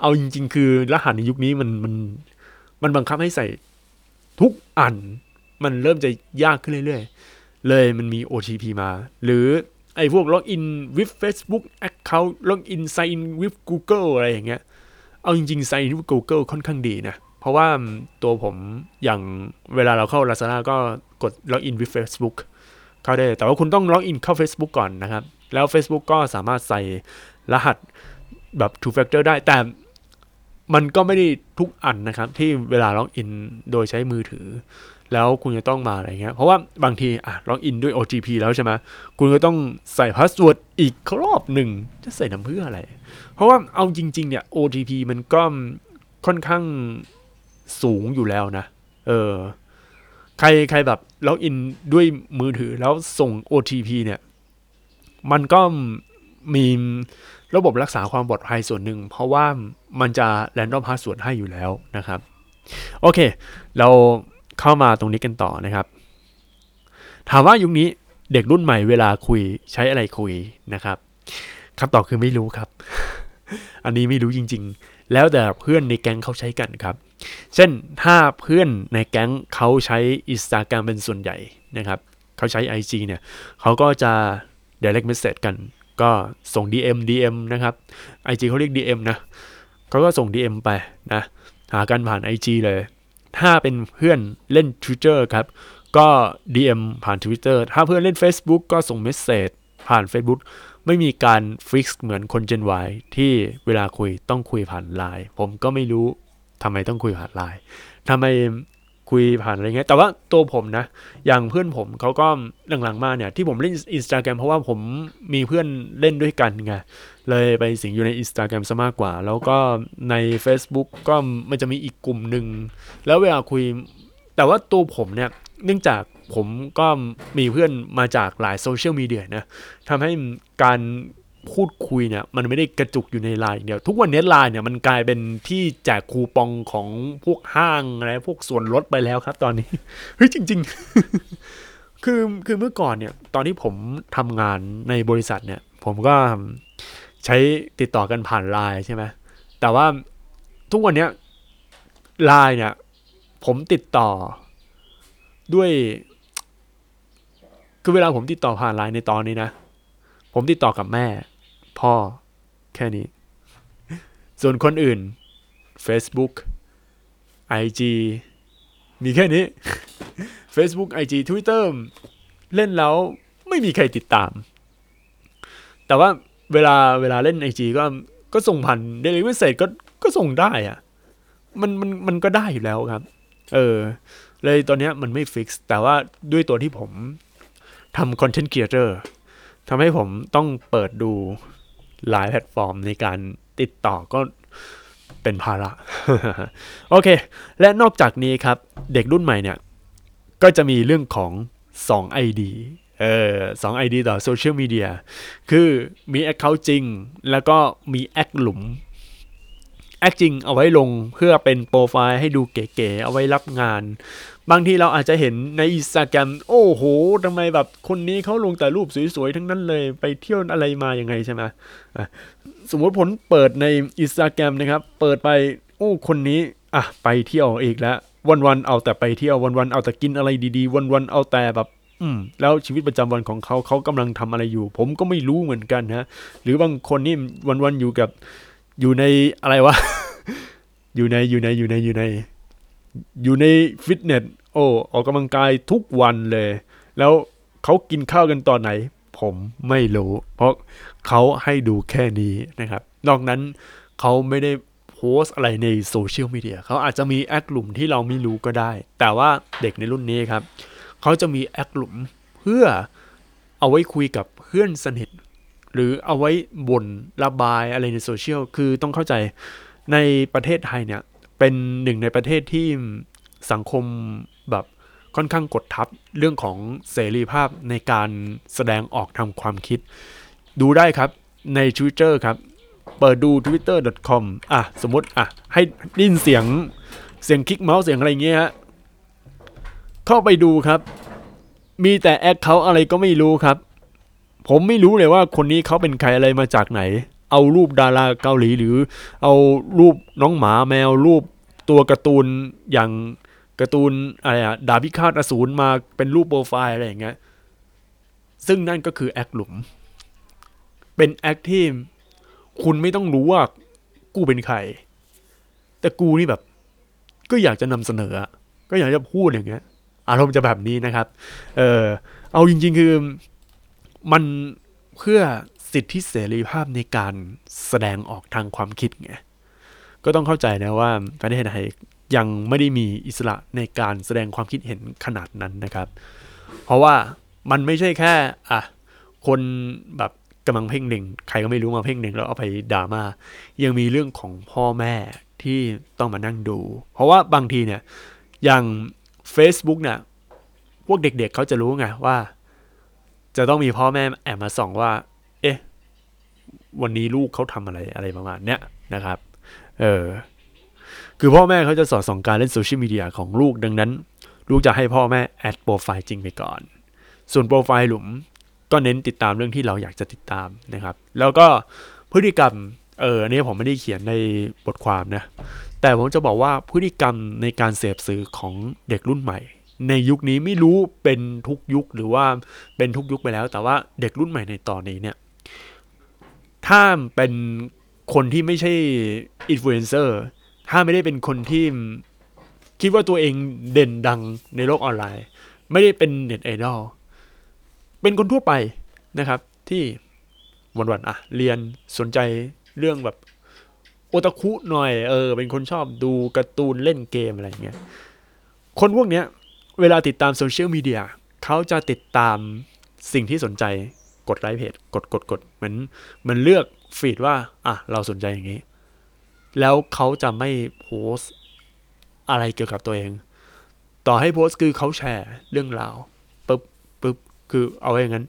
เอาจริง ๆ คือรหัสในยุคนี้มันมันมันบังคับให้ใส่ทุกอัน มันเริ่มจะยากขึ้นเรื่อย ๆ เลยมันมี OTP มา หรือ ไอ้พวกล็อกอิน with Facebook account ล็อกอิน sign in with Google อะไรอย่างเงี้ย เอาจริงๆ sign in with Google ค่อนข้างดีนะ เพราะว่าตัวผมอย่างเวลาเราเข้า Lazada ก็กดล็อกอิน with Facebook เข้าได้ แต่ว่าคุณต้องล็อกอินเข้า Facebook ก่อนนะครับ แล้ว Facebook ก็สามารถใส่รหัสแบบ two-factor ได้ แต่มันก็ไม่ได้ทุกอันนะครับ ที่เวลาล็อกอินโดยใช้มือถือ แล้วคุณจะต้องมาอะไรเงี้ย เพราะว่าบางทีอะล็อกอินด้วย OTP แล้วใช่ไหมคุณก็ต้องใส่พาสเวิร์ดอีกรอบหนึ่งจะใส่ซ้ำเพื่ออะไร เพราะว่าเอาจริง ๆ เนี่ย OTP มันก็ค่อนข้างสูงอยู่แล้วนะ เออ ใครใครแบบล็อกอินด้วยมือถือแล้วส่ง OTP เนี่ย มันก็มีระบบรักษาความปลอดภัยส่วนหนึ่ง เพราะว่ามันจะ random password ให้อยู่แล้วนะครับ โอเค เรา เข้ามาตรงนี้กันต่อนะครับ ถามว่ายุคนี้เด็กรุ่นใหม่เวลาคุยใช้อะไรคุยนะครับคำตอบคือไม่รู้ครับ อันนี้ไม่รู้จริง ๆ แล้วแต่เพื่อนในแก๊งเขาใช้กันครับ เช่นถ้าเพื่อนในแก๊งเขาใช้ Instagram เป็นส่วนใหญ่นะครับเขาใช้ IG เนี่ยเขาก็จะ direct message กัน ก็ส่ง DM DM นะครับ IG เขาเรียก DM นะเขาก็ส่ง DM ไปนะหากันผ่าน IG เลย ถ้าเป็นเพื่อนเล่น Twitter ครับ ก็ DM ผ่าน Twitter ถ้าเพื่อนเล่น Facebook ก็ส่งเมสเซจผ่าน Facebook ไม่มีการฟิกเหมือนคน Gen Y ที่เวลาคุยต้องคุยผ่านไลน์ผมก็ไม่รู้ทำไมต้องคุยผ่านไลน์ทำไม คุยผ่านอะไรเงี้ยแต่ว่าตัวผมนะ อย่างเพื่อนผมเขาก็หลังๆมาเนี่ย ที่ผมเล่น Instagram เพราะว่าผมมีเพื่อนเล่นด้วยกันไงเลยไปสิงอยู่ใน Instagram ซะมากกว่า แล้วก็ใน Facebook ก็มันจะมีอีกกลุ่มหนึ่งแล้วเวลาคุย แต่ว่าตัวผมเนี่ยเนื่องจากผมก็มีเพื่อนมาจากหลายโซเชียลมีเดียนะทำให้การ พูดคุยเนี่ยมันไม่ได้กระจุกอยู่ในไลน์อย่างเดียว ทุกวันนี้ไลน์เนี่ยมันกลายเป็นที่แจกคูปองของพวกห้างอะไรพวกส่วนลดไปแล้วครับ ตอนนี้เฮ้ยจริง ๆ คือคือเมื่อก่อนเนี่ย ตอนที่ผมทำงานในบริษัทเนี่ย ผมก็ใช้ติดต่อกันผ่านไลน์ใช่ไหมแต่ว่าทุกวันนี้ไลน์เนี่ย ผมติดต่อด้วย คือเวลาผมติดต่อผ่านไลน์ในตอนนี้นะผมติดต่อกับแม่ พ่อแค่นี้ ส่วนคนอื่น Facebook IG มีแค่นี้ Facebook IG Twitter เล่นแล้วไม่มีใครติดตาม แต่ว่าเวลาเวลาเล่น IG ก็ก็ส่งผ่าน Daily Message ก็ก็ส่งได้อะมันมันมันก็ได้อยู่แล้วครับ เออ เลยตอนนี้มันไม่ฟิกซ์แต่ว่าด้วยตัวที่ผมทำคอนเทนต์ครีเอเตอร์ทำให้ผมต้องเปิดดู หลายแพลตฟอร์มในการติดต่อก็เป็นภาระ โอเค และนอกจากนี้ครับ เด็กรุ่นใหม่เนี่ย ก็จะมีเรื่องของ 2 ID เออสอง ID ต่อโซเชียลมีเดียคือมี account จริง แล้วก็มีแอคหลุมแอคจริงเอาไว้ลงเพื่อเป็นโปรไฟล์ให้ดูเก๋ๆ เอาไว้รับงาน บางทีเราอาจจะเห็นในอินสตาแกรมโอ้โหทำไมแบบคนนี้เขาลงแต่รูปสวยๆทั้งนั้นเลยไปเที่ยวอะไรมาอยังไงใช่ไหมสมมติผลเปิดในอินสตาแกรมนะครับ เปิดไปโอ้คนนี้อะไปเที่ยวอีกแล้ว วันๆเอาแต่ไปเที่ยววันๆเอาแต่กินอะไรดีๆ วันๆเอาแต่แบบอืมแล้วชีวิตประจำวันของเขาเขากำลังทำอะไรอยู่ ผมก็ไม่รู้เหมือนกันนะหรือบางคนนี่วันๆอยู่กับอยู่ในอะไรวะ อยู่ในอยู่ในอยู่ในอยู่ใน อยู่ในฟิตเนสโอ้ออกกำลังกายทุกวันเลย แล้วเขากินข้าวกันตอนไหน ผมไม่รู้ เพราะเขาให้ดูแค่นี้นะครับ นอกนั้นเขาไม่ได้โพสอะไรในโซเชียลมีเดียเขาอาจจะมีแอคกลุมที่เราไม่รู้ก็ได้ แต่ว่าเด็กในรุ่นนี้ครับ เขาจะมีแอคหลุมเพื่อเอาไว้คุยกับเพื่อนสนิท หรือเอาไว้บ่นระบายอะไรในโซเชียลคือต้องเข้าใจในประเทศไทยเนี่ย เป็นหนึ่งในประเทศที่สังคมแบบค่อนข้างกดทับเรื่องของเสรีภาพในการแสดงออกทางความคิด ดูได้ครับใน Twitter ครับ เปิดดู twitter.com อะ สมมติอะ ให้ดินเสียงเสียงคลิกเมาส์เสียงอะไรเงี้ยฮะเข้าไปดูครับ มีแต่แอคเขาอะไรก็ไม่รู้ครับ ผมไม่รู้เลยว่าคนนี้เขาเป็นใครอะไรมาจากไหน เอารูปดาราเกาหลีหรือ เอารูปน้องหมาแมวรูป ตัวการ์ตูนอย่างการ์ตูนอะไรอะดาบพิฆาตอสูรมาเป็นรูปโปรไฟล์อะไรอย่างเงี้ยซึ่งนั่นก็คือแอคหลุม เป็นแอคที่คุณไม่ต้องรู้ว่ากูเป็นใคร แต่กูนี่แบบ ก็อยากจะนำเสนอ ก็อยากจะพูดอย่างเงี้ย อารมณ์จะแบบนี้นะครับ เออเอาจริง ๆ คือมันเพื่อสิทธิเสรีภาพในการแสดงออกทางความคิดไง ก็ต้องเข้าใจนะว่าประเทศไทยยังไม่ได้มีอิสระในการแสดงความคิดเห็นขนาดนั้นนะครับ เพราะว่ามันไม่ใช่แค่อะคนแบบกำลังเพ่งเล็งใครก็ไม่รู้มาเพ่งเล็งแล้วเอาไปด่ามายังมีเรื่องของพ่อแม่ที่ต้องมานั่งดู เพราะว่าบางทีเนี่ยอย่าง Facebook เนี่ยพวกเด็กๆเขาจะรู้ไงว่า จะต้องมีพ่อแม่แอบมาส่องว่า เอ๊ะ วันนี้ลูกเขาทำอะไรอะไรประมาณเนี้ยนะครับ เออ คือพ่อแม่เขาจะสอนส่องการเล่นโซเชียลมีเดียของลูกดังนั้น ลูกจะให้พ่อแม่แอดโปรไฟล์จริงไปก่อน ส่วนโปรไฟล์หลุมก็เน้นติดตามเรื่องที่เราอยากจะติดตามนะครับ แล้วก็พฤติกรรม เอออันนี้ผมไม่ได้เขียนในบทความนะ แต่ผมจะบอกว่าพฤติกรรมในการเสพสื่อของเด็กรุ่นใหม่ ในยุคนี้ไม่รู้เป็นทุกยุคหรือว่าเป็นทุกยุคไปแล้ว แต่ว่าเด็กรุ่นใหม่ในตอนนี้เนี่ย ถ้าเป็น คนที่ไม่ใช่อินฟลูเอนเซอร์ถ้าไม่ได้เป็นคนที่คิดว่าตัวเองเด่นดังในโลกออนไลน์ ไม่ได้เป็นเน็ตไอดอลเป็นคนทั่วไปนะครับ ที่วันๆอะ เรียนสนใจเรื่องแบบโอตาคุหน่อยเออ เป็นคนชอบดูการ์ตูนเล่นเกมอะไรเงี้ยคนพวกเนี้ย เวลาติดตามโซเชียลมีเดียเขาจะติดตามสิ่งที่สนใจกดไลค์เพจกดกดกดเหมือนเหมันเลือก ฟีดว่า อะ เราสนใจอย่างนี้ แล้วเขาจะไม่โพสอะไรเกี่ยวกับตัวเอง ต่อให้โพสคือเขาแชร์เรื่องราวปึ๊บปึ๊บคือเอาอย่างนั้น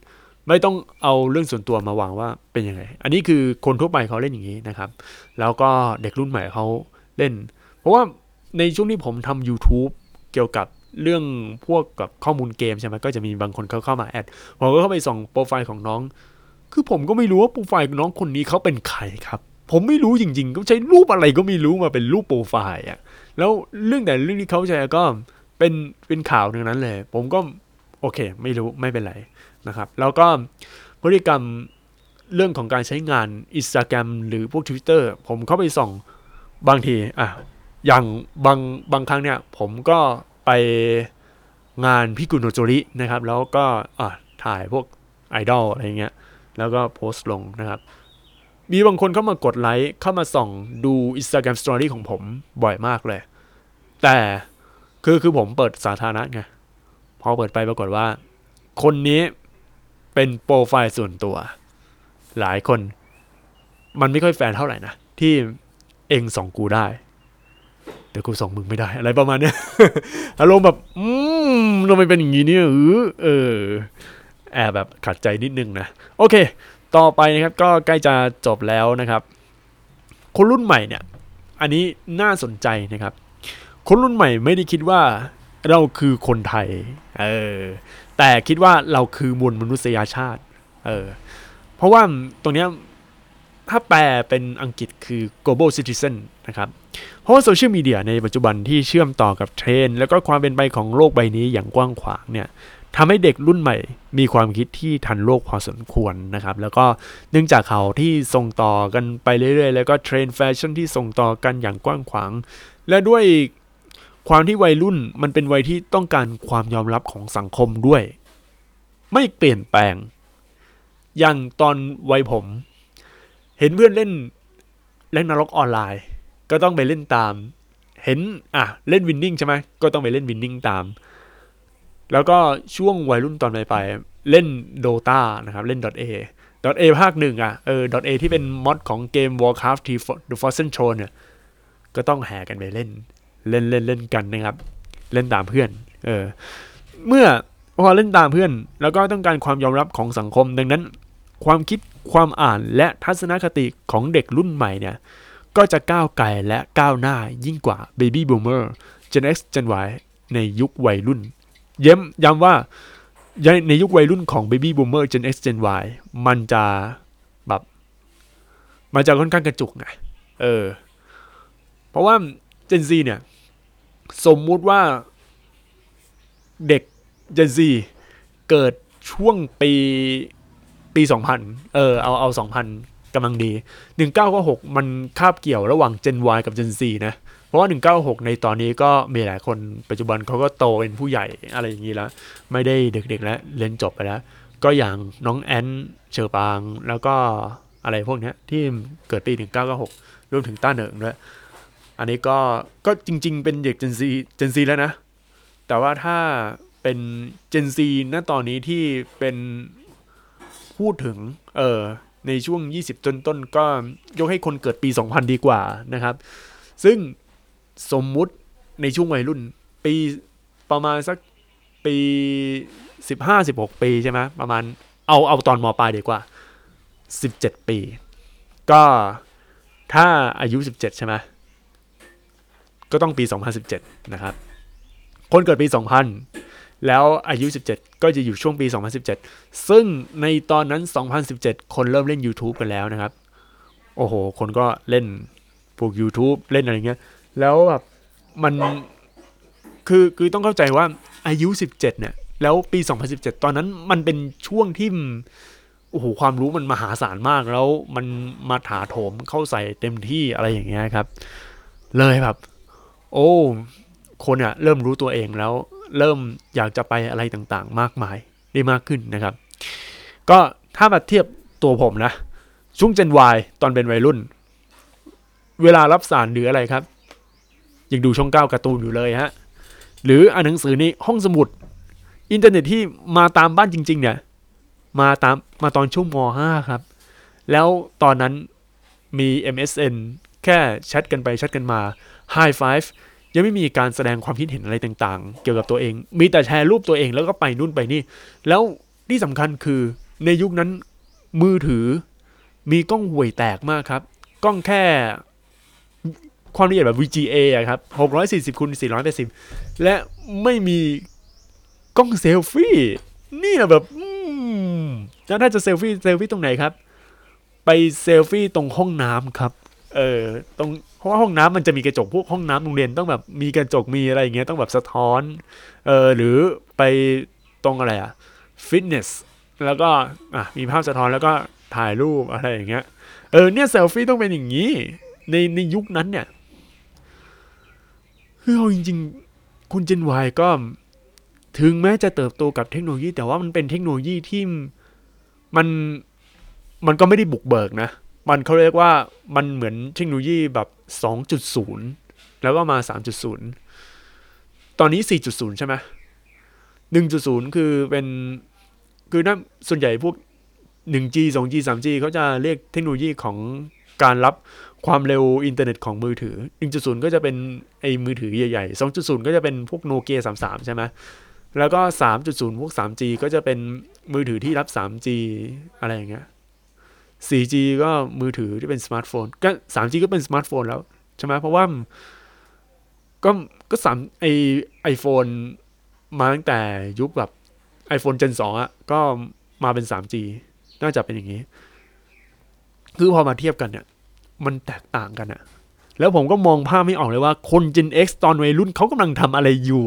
ไม่ต้องเอาเรื่องส่วนตัวมาวางว่าเป็นยังไง อันนี้คือคนทั่วไปเขาเล่นอย่างนี้นะครับ แล้วก็เด็กรุ่นใหม่เขาเล่น เพราะว่าในช่วงที่ผมทำ YouTube เกี่ยวกับเรื่องพวกกับข้อมูลเกมใช่ไหมก็จะมีบางคนเขาเข้ามาแอดผมก็เข้าไปส่องโปรไฟล์ของน้อง คือผมก็ไม่รู้ว่าโปรไฟล์น้องคนนี้เขาเป็นใครครับ ผมไม่รู้จริงๆ ก็ใช้รูปอะไรก็ไม่รู้มาเป็นรูปโปรไฟล์อะแล้วเรื่องแต่เรื่องที่เขาแชร์ก็เป็นเป็นข่าวทั้งนั้นเลย ผมก็โอเค ไม่รู้ไม่เป็นไรนะครับ แล้วก็พฤติกรรมเรื่องของการใช้งาน Instagram หรือพวก Twitter ผมเข้าไปส่องบางทีอะอย่างบางบางครั้งเนี่ย ผมก็ไปงานพี่กุนโนโจรินะครับ แล้วก็อะถ่ายพวกไอดอลอะไรเงี้ย แล้วก็โพสต์ลงนะครับ มีบางคนเข้ามากดไลค์เข้ามาส่องดู Instagram Story ของผมบ่อยมากเลย แต่คือคือผมเปิดสาธารณะไง พอเปิดไปปรากฏว่า คนนี้เป็นโปรไฟล์ส่วนตัว หลายคน มันไม่ค่อยแฟนเท่าไหร่นะ ที่เองส่องกูได้ แต่กูส่องมึงไม่ได้ อะไรประมาณเนี้ยอารมณ์แบบ อืมทำไมเป็นอย่างนี้เนี่ยเออเออ แอบแบบขัดใจนิดนึงนะ โอเค ต่อไปนะครับก็ใกล้จะจบแล้วนะครับ คนรุ่นใหม่เนี่ย อันนี้น่าสนใจนะครับ คนรุ่นใหม่ไม่ได้คิดว่าเราคือคนไทย เออ แต่คิดว่าเราคือมวลมนุษยชาติ เออ เพราะว่าตรงเนี้ยถ้าแปลเป็นอังกฤษคือ global citizen นะครับ เพราะว่าโซเชียลมีเดียในปัจจุบันที่เชื่อมต่อกับเทรนด์ แล้วก็ความเป็นไปของโลกใบนี้อย่างกว้างขวางเนี่ย ทำให้เด็กรุ่นใหม่ มีความคิดที่ทันโลกพอสมควรนะครับ แล้วก็เนื่องจากเขาที่ส่งต่อกันไปเรื่อยๆ แล้วก็เทรนด์แฟชั่นที่ส่งต่อกันอย่างกว้างขวาง และด้วยความที่วัยรุ่นมันเป็นวัยที่ต้องการความยอมรับของสังคมด้วย ไม่เปลี่ยนแปลง อย่างตอนวัยผม เห็นเพื่อนเล่นเล่นนรกออนไลน์ ก็ต้องไปเล่นตาม เห็นอะเล่นวินนิ่งใช่ไหมก็ต้องไปเล่นวินนิ่งตาม แล้วก็ช่วงวัยรุ่นตอนปลายๆเล่นโดตานะครับเล่น .a .a ภาคหนึ่งอะเออ .a ที่เป็นมอดของเกม Warcraft The Forgotten Throne เนี่ยก็ต้องแห่กันไปเล่น เล่นเล่นเล่นกันนะครับ เล่นตามเพื่อน เออ เมื่อพอเล่นตามเพื่อน แล้วก็ต้องการความยอมรับของสังคม ดังนั้น ความคิดความอ่านและทัศนคติของเด็กรุ่นใหม่เนี่ย ก็จะก้าวไกลและก้าวหน้ายิ่งกว่า Baby Boomer Gen X Gen Y ในยุควัยรุ่น เย้ำย้ำว่าในยุควัยรุ่นของ Baby Boomer Gen X Gen Y มันจะแบบมันจะค่อนข้างกระจุกไงเออ เพราะว่า Gen Z เนี่ย สมมุติว่าเด็ก Gen Z เกิดช่วงปีปี 2000 เออ เอาเอา 2000กำลังดี 1996 มันคาบเกี่ยวระหว่าง Gen Y กับ Gen Z นะเราะว่า 196 ในตอนนี้ก็มีหลายคนปัจจุบันเขาก็โตเป็นผู้ใหญ่อะไรอย่างนี้แล้ว ไม่ได้เด็กๆแล้วเรียนจบไปแล้ว ก็อย่างน้องแอนเชอร์ปางแล้วก็อะไรพวกนี้ที่เกิดปี 1996รวมถึงต้าเหนิงด้วยอันนี้ก็ก็จริง ๆ เป็นเด็ก Gen Z Gen Z แล้วนะ แต่ว่าถ้าเป็น Gen Z ณตอนนี้ที่เป็นพูดถึงเออในช่วง 20 ต้นต้นก็ยกให้คนเกิดปี 2000 ดีกว่านะครับ ซึ่ง สมมุติในช่วงวัยรุ่น ปีประมาณสักปี15-16ปีใช่ไหมประมาณเอาเอาตอนมปลายดีกว่า17ปี ก็ถ้าอายุ17ใช่ไหมก็ต้องปี2017นสิบเจ็ดนะครับ คนเกิดปี2000แล้วอายุ 17 ก็จะอยู่ช่วงปี 2017 ซึ่งในตอนนั้น 2017 คนเริ่มเล่น YouTube กันแล้วนะครับ โอ้โห คนก็เล่นพวก YouTube เล่นอะไรเงี้ย แล้วแบบมันคือคือต้องเข้าใจว่าอายุ 17เนี่ยแล้วปี 2017 ตอนนั้นมันเป็นช่วงที่โอ้โหความรู้มันมหาศาลมากแล้วมันมาถาโถมเข้าใส่เต็มที่อะไรอย่างเงี้ยครับ เลยแบบ โอ้คนอะเริ่มรู้ตัวเองแล้ว เริ่มอยากจะไปอะไรต่างๆ มากมายได้มากขึ้นนะครับ ก็ถ้ามาเทียบตัวผมนะช่วง Gen Y ตอนเป็นวัยรุ่น เวลารับสารหรืออะไรครับ ยังดูช่องเก้าการ์ตูนอยู่เลยฮะ หรืออ่านหนังสือที่ห้องสมุด อินเทอร์เน็ตที่มาตามบ้านจริง ๆ เนี่ย มาตามมาตอนช่วงม .5 ครับ แล้วตอนนั้นมี MSN แค่แชทกันไปแชทกันมา High Five ยังไม่มีการแสดงความคิดเห็นอะไรต่างๆ เกี่ยวกับตัวเอง มีแต่แชร์รูปตัวเองแล้วก็ไปนู่นไปนี่ แล้วที่สำคัญคือในยุคนั้นมือถือมีกล้องห่วยแตกมากครับ กล้องแค่ ความละเอียดแบบ VGA อะครับ640คูณ480 และไม่มีกล้องเซลฟี่ นี่นะแบบแล้วถ้าจะเซลฟี่เซลฟี่ตรงไหนครับ ไปเซลฟี่ตรงห้องน้ำครับ เออตรงเพราะว่าห้องน้ำมันจะมีกระจกพวกห้องน้ำโรงเรียนต้องแบบมีกระจกมีอะไรอย่างเงี้ยต้องแบบสะท้อนเออหรือไปตรงอะไรอะฟิตเนสแล้วก็อะมีภาพสะท้อนแล้วก็ถ่ายรูปอะไรอย่างเงี้ยเออเนี่ยเซลฟี่ต้องเป็นอย่างนี้ ในในยุคนั้นเนี่ย คือเอาจริง ๆ คุณเจนวายก็ ถึงแม้จะเติบโตกับเทคโนโลยี แต่ว่ามันเป็นเทคโนโลยีที่มันมันก็ไม่ได้บุกเบิกนะ มันเขาเรียกว่ามันเหมือนเทคโนโลยีแบบ 2.0 แล้วก็มา 3.0 ตอนนี้ 4.0 ใช่ไหม1.0 คือเป็นคือนั่นส่วนใหญ่พวก 1G 2G 3G เขาจะเรียกเทคโนโลยีของ การรับความเร็วอินเทอร์เน็ตของมือถือ 1.0 ก็จะเป็นไอ้มือถือใหญ่ๆ 2.0 ก็จะเป็นพวกโนเกีย33 ใช่ไหมแล้วก็ 3.0 พวก 3G ก็จะเป็นมือถือที่รับ 3G อะไรอย่างเงี้ย 4G ก็มือถือที่เป็นสมาร์ทโฟน ก็ 3G ก็เป็นสมาร์ทโฟนแล้ว ใช่ไหมเพราะว่า ก็ก็สามไอ iPhone มาตั้งแต่ยุคแบบ iPhone Gen 2อะก็มาเป็น 3G น่าจะเป็นอย่างนี้ คือพอมาเทียบกันเนี่ย มันแตกต่างกันอะแล้วผมก็มองภาพไม่ออกเลยว่าคน Gen X ตอนวัยรุ่นเขากำลังทำอะไรอยู่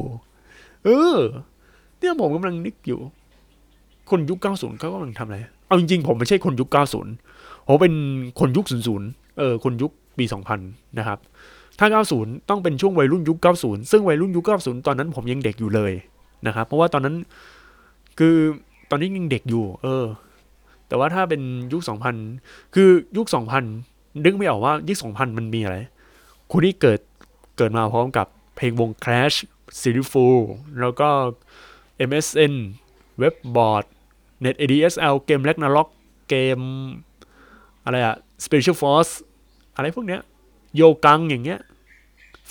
เออ เนี่ยผมกำลังนึกอยู่ คนยุค 90เขากำลังทำอะไร เอาจริงๆ ผมไม่ใช่คนยุค 90 ผมเป็นคนยุค 00 เออ คนยุคปี 2000 นะครับ ถ้า 90 ต้องเป็นช่วงวัยรุ่นยุค 90 ซึ่งวัยรุ่นยุค 90 ตอนนั้นผมยังเด็กอยู่เลยนะครับ เพราะว่าตอนนั้นคือตอนนี้ยังเด็กอยู่ เออ แต่ว่าถ้าเป็นยุค2000คือยุค2000นึกไม่ออกว่ายุค2000มันมีอะไร คุณที่เกิดเกิดมาพร้อมกับเพลงวง Crash s i r i f u l แล้วก็ MSN เว็บบอร์ด Net ADSL เกม Ragnarok เกม อะไรอะ Special Force อะไรพวกเนี้ย โยกังอย่างเงี้ย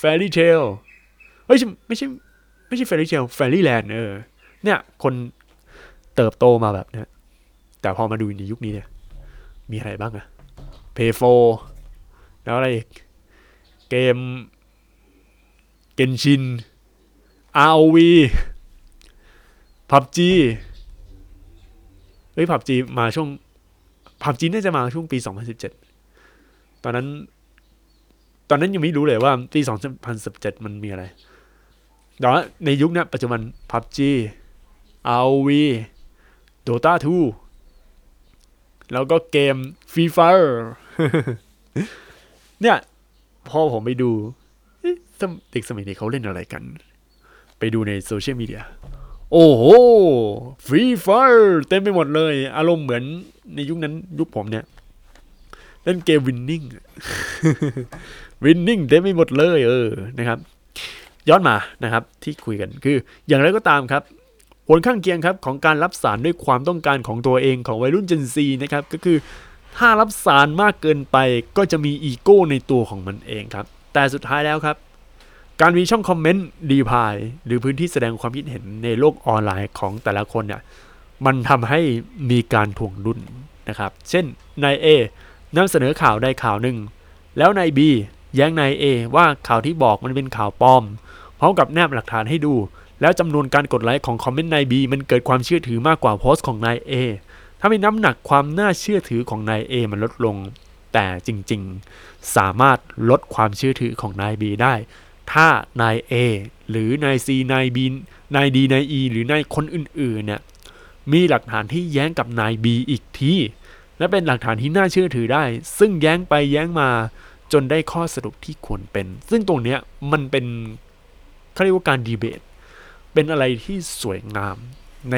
Fairy Tail เฮ้ยไม่ใช่ไม่ใช่ Fairy Tail Fairy Land เออ เนี่ย คนเติบโตมาแบบเนี้ย แต่พอมาดูในยุคนี้เนี่ย มีอะไรบ้างอะ p a y 4แล้วอะไรอีกเกมเกนชิน ROV PUBG เฮ้ย PUBG มาช่วง PUBG น่าจะมาช่วงปี 2017 ตอนนั้น ตอนนั้นยังไม่รู้เลยว่าปี 2017 มันมีอะไรแต่ว่าในยุคนี้ปัจจุบัน PUBG ROV Dota 2 แล้วก็เกม Free Fire เนี่ยพอผมไปดูเด็กสมัยนี้เขาเล่นอะไรกัน ไปดูในโซเชียลมีเดียโอ้โห Free Fire เต็มไปหมดเลย อารมณ์เหมือนในยุคนั้นยุคผมเนี่ย เล่นเกม Winning Winning เต็มไปหมดเลย เออนะครับ ย้อนมานะครับ ที่คุยกันคือ อย่างไรก็ตามครับ ผลข้างเคียงครับของการรับสารด้วยความต้องการของตัวเองของวัยรุ่น Gen Z นะครับก็คือถ้ารับสารมากเกินไปก็จะมีอีโก้ในตัวของมันเองครับ แต่สุดท้ายแล้วครับ การมีช่องคอมเมนต์ดีพายหรือพื้นที่แสดงความคิดเห็นในโลกออนไลน์ของแต่ละคนเนี่ยมันทำให้มีการถ่วงดุลนะครับ เช่นนาย A นำเสนอข่าวใดข่าวหนึ่ง แล้วนาย B แย้งนาย A ว่าข่าวที่บอกมันเป็นข่าวปลอมพร้อมกับแนบหลักฐานให้ดู แล้วจำนวนการกดไลค์ของคอมเมนต์นาย B มันเกิดความเชื่อถือมากกว่าโพสต์ของนาย A ถ้ามีน้ำหนักความน่าเชื่อถือของนาย A มันลดลง แต่จริงๆ สามารถลดความเชื่อถือของนาย B ได้ ถ้านาย A หรือนาย C นาย B นาย D นาย E หรือนายคนอื่นๆเนี่ยมีหลักฐานที่แย้งกับนาย B อีกทีและเป็นหลักฐานที่น่าเชื่อถือได้ ซึ่งแย้งไปแย้งมาจนได้ข้อสรุปที่ควรเป็น ซึ่งตรงเนี้ยมันเป็นเขาเรียกว่าการดีเบต เป็นอะไรที่สวยงามใน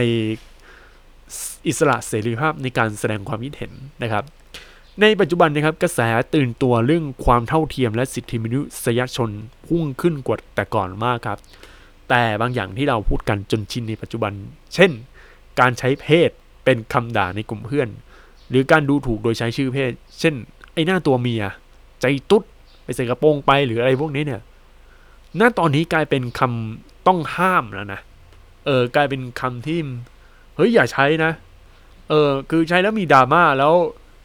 อิสระเสรีภาพในการแสดงความคิดเห็นนะครับ ในปัจจุบันนะครับกระแสตื่นตัวเรื่องความเท่าเทียมและสิทธิมนุษยชนพุ่งขึ้นกว่าแต่ก่อนมากครับ แต่บางอย่างที่เราพูดกันจนชินในปัจจุบัน เช่น การใช้เพศเป็นคำด่าในกลุ่มเพื่อน หรือการดูถูกโดยใช้ชื่อเพศ เช่น ไอ้หน้าตัวเมีย ใจตุ๊ดไปใส่กระโปรงไปหรืออะไรพวกนี้เนี่ยณตอนนี้กลายเป็นคำ ต้องห้ามแล้วนะเออกลายเป็นคำที่เฮ้ยอย่าใช้นะเออคือใช้แล้วมีดราม่าแล้ว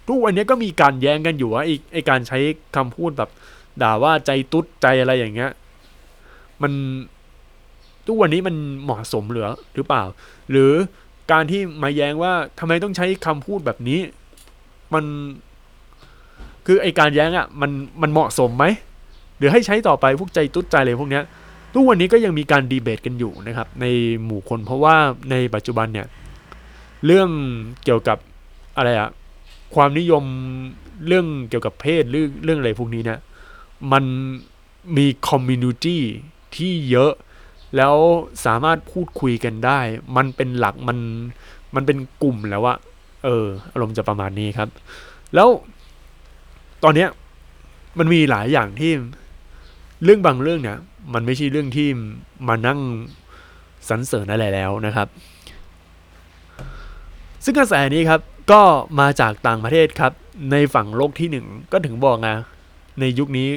ทุกวันนี้ก็มีการแย้งกันอยู่ว่าไอไอการใช้คำพูดแบบ ด่าว่าใจตุ๊ดใจอะไรอย่างเงี้ย มันทุกวันนี้มันเหมาะสมหรือหรือเปล่า หรือการที่มาแย้งว่าทำไมต้องใช้คำพูดแบบนี้ มันคือไอการแย้งอะ่ะมันมันเหมาะสมไหมหรือให้ใช้ต่อไปพวกใจตุ๊ดใจอะไรพวกเนี้ย ทุกวันนี้ก็ยังมีการดีเบตกันอยู่นะครับ ในหมู่คนเพราะว่าในปัจจุบันเนี่ย เรื่องเกี่ยวกับอะไรอะความนิยมเรื่องเกี่ยวกับเพศหรือเรื่องอะไรพวกนี้เนี่ยมันมีคอมมูนิตี้ที่เยอะ แล้วสามารถพูดคุยกันได้ มันเป็นหลักมันมันเป็นกลุ่มแล้วอะเออ อารมณ์จะประมาณนี้ครับ แล้วตอนเนี้ยมันมีหลายอย่างที่ เรื่องบางเรื่องเนี่ย มันไม่ใช่เรื่องที่มานั่งสรรเสริญอะไรแล้วนะครับ ซึ่งกระแสนี้ครับก็มาจากต่างประเทศครับ ในฝั่งโลกที่หนึ่งก็ถึงบอกไงในยุคนี้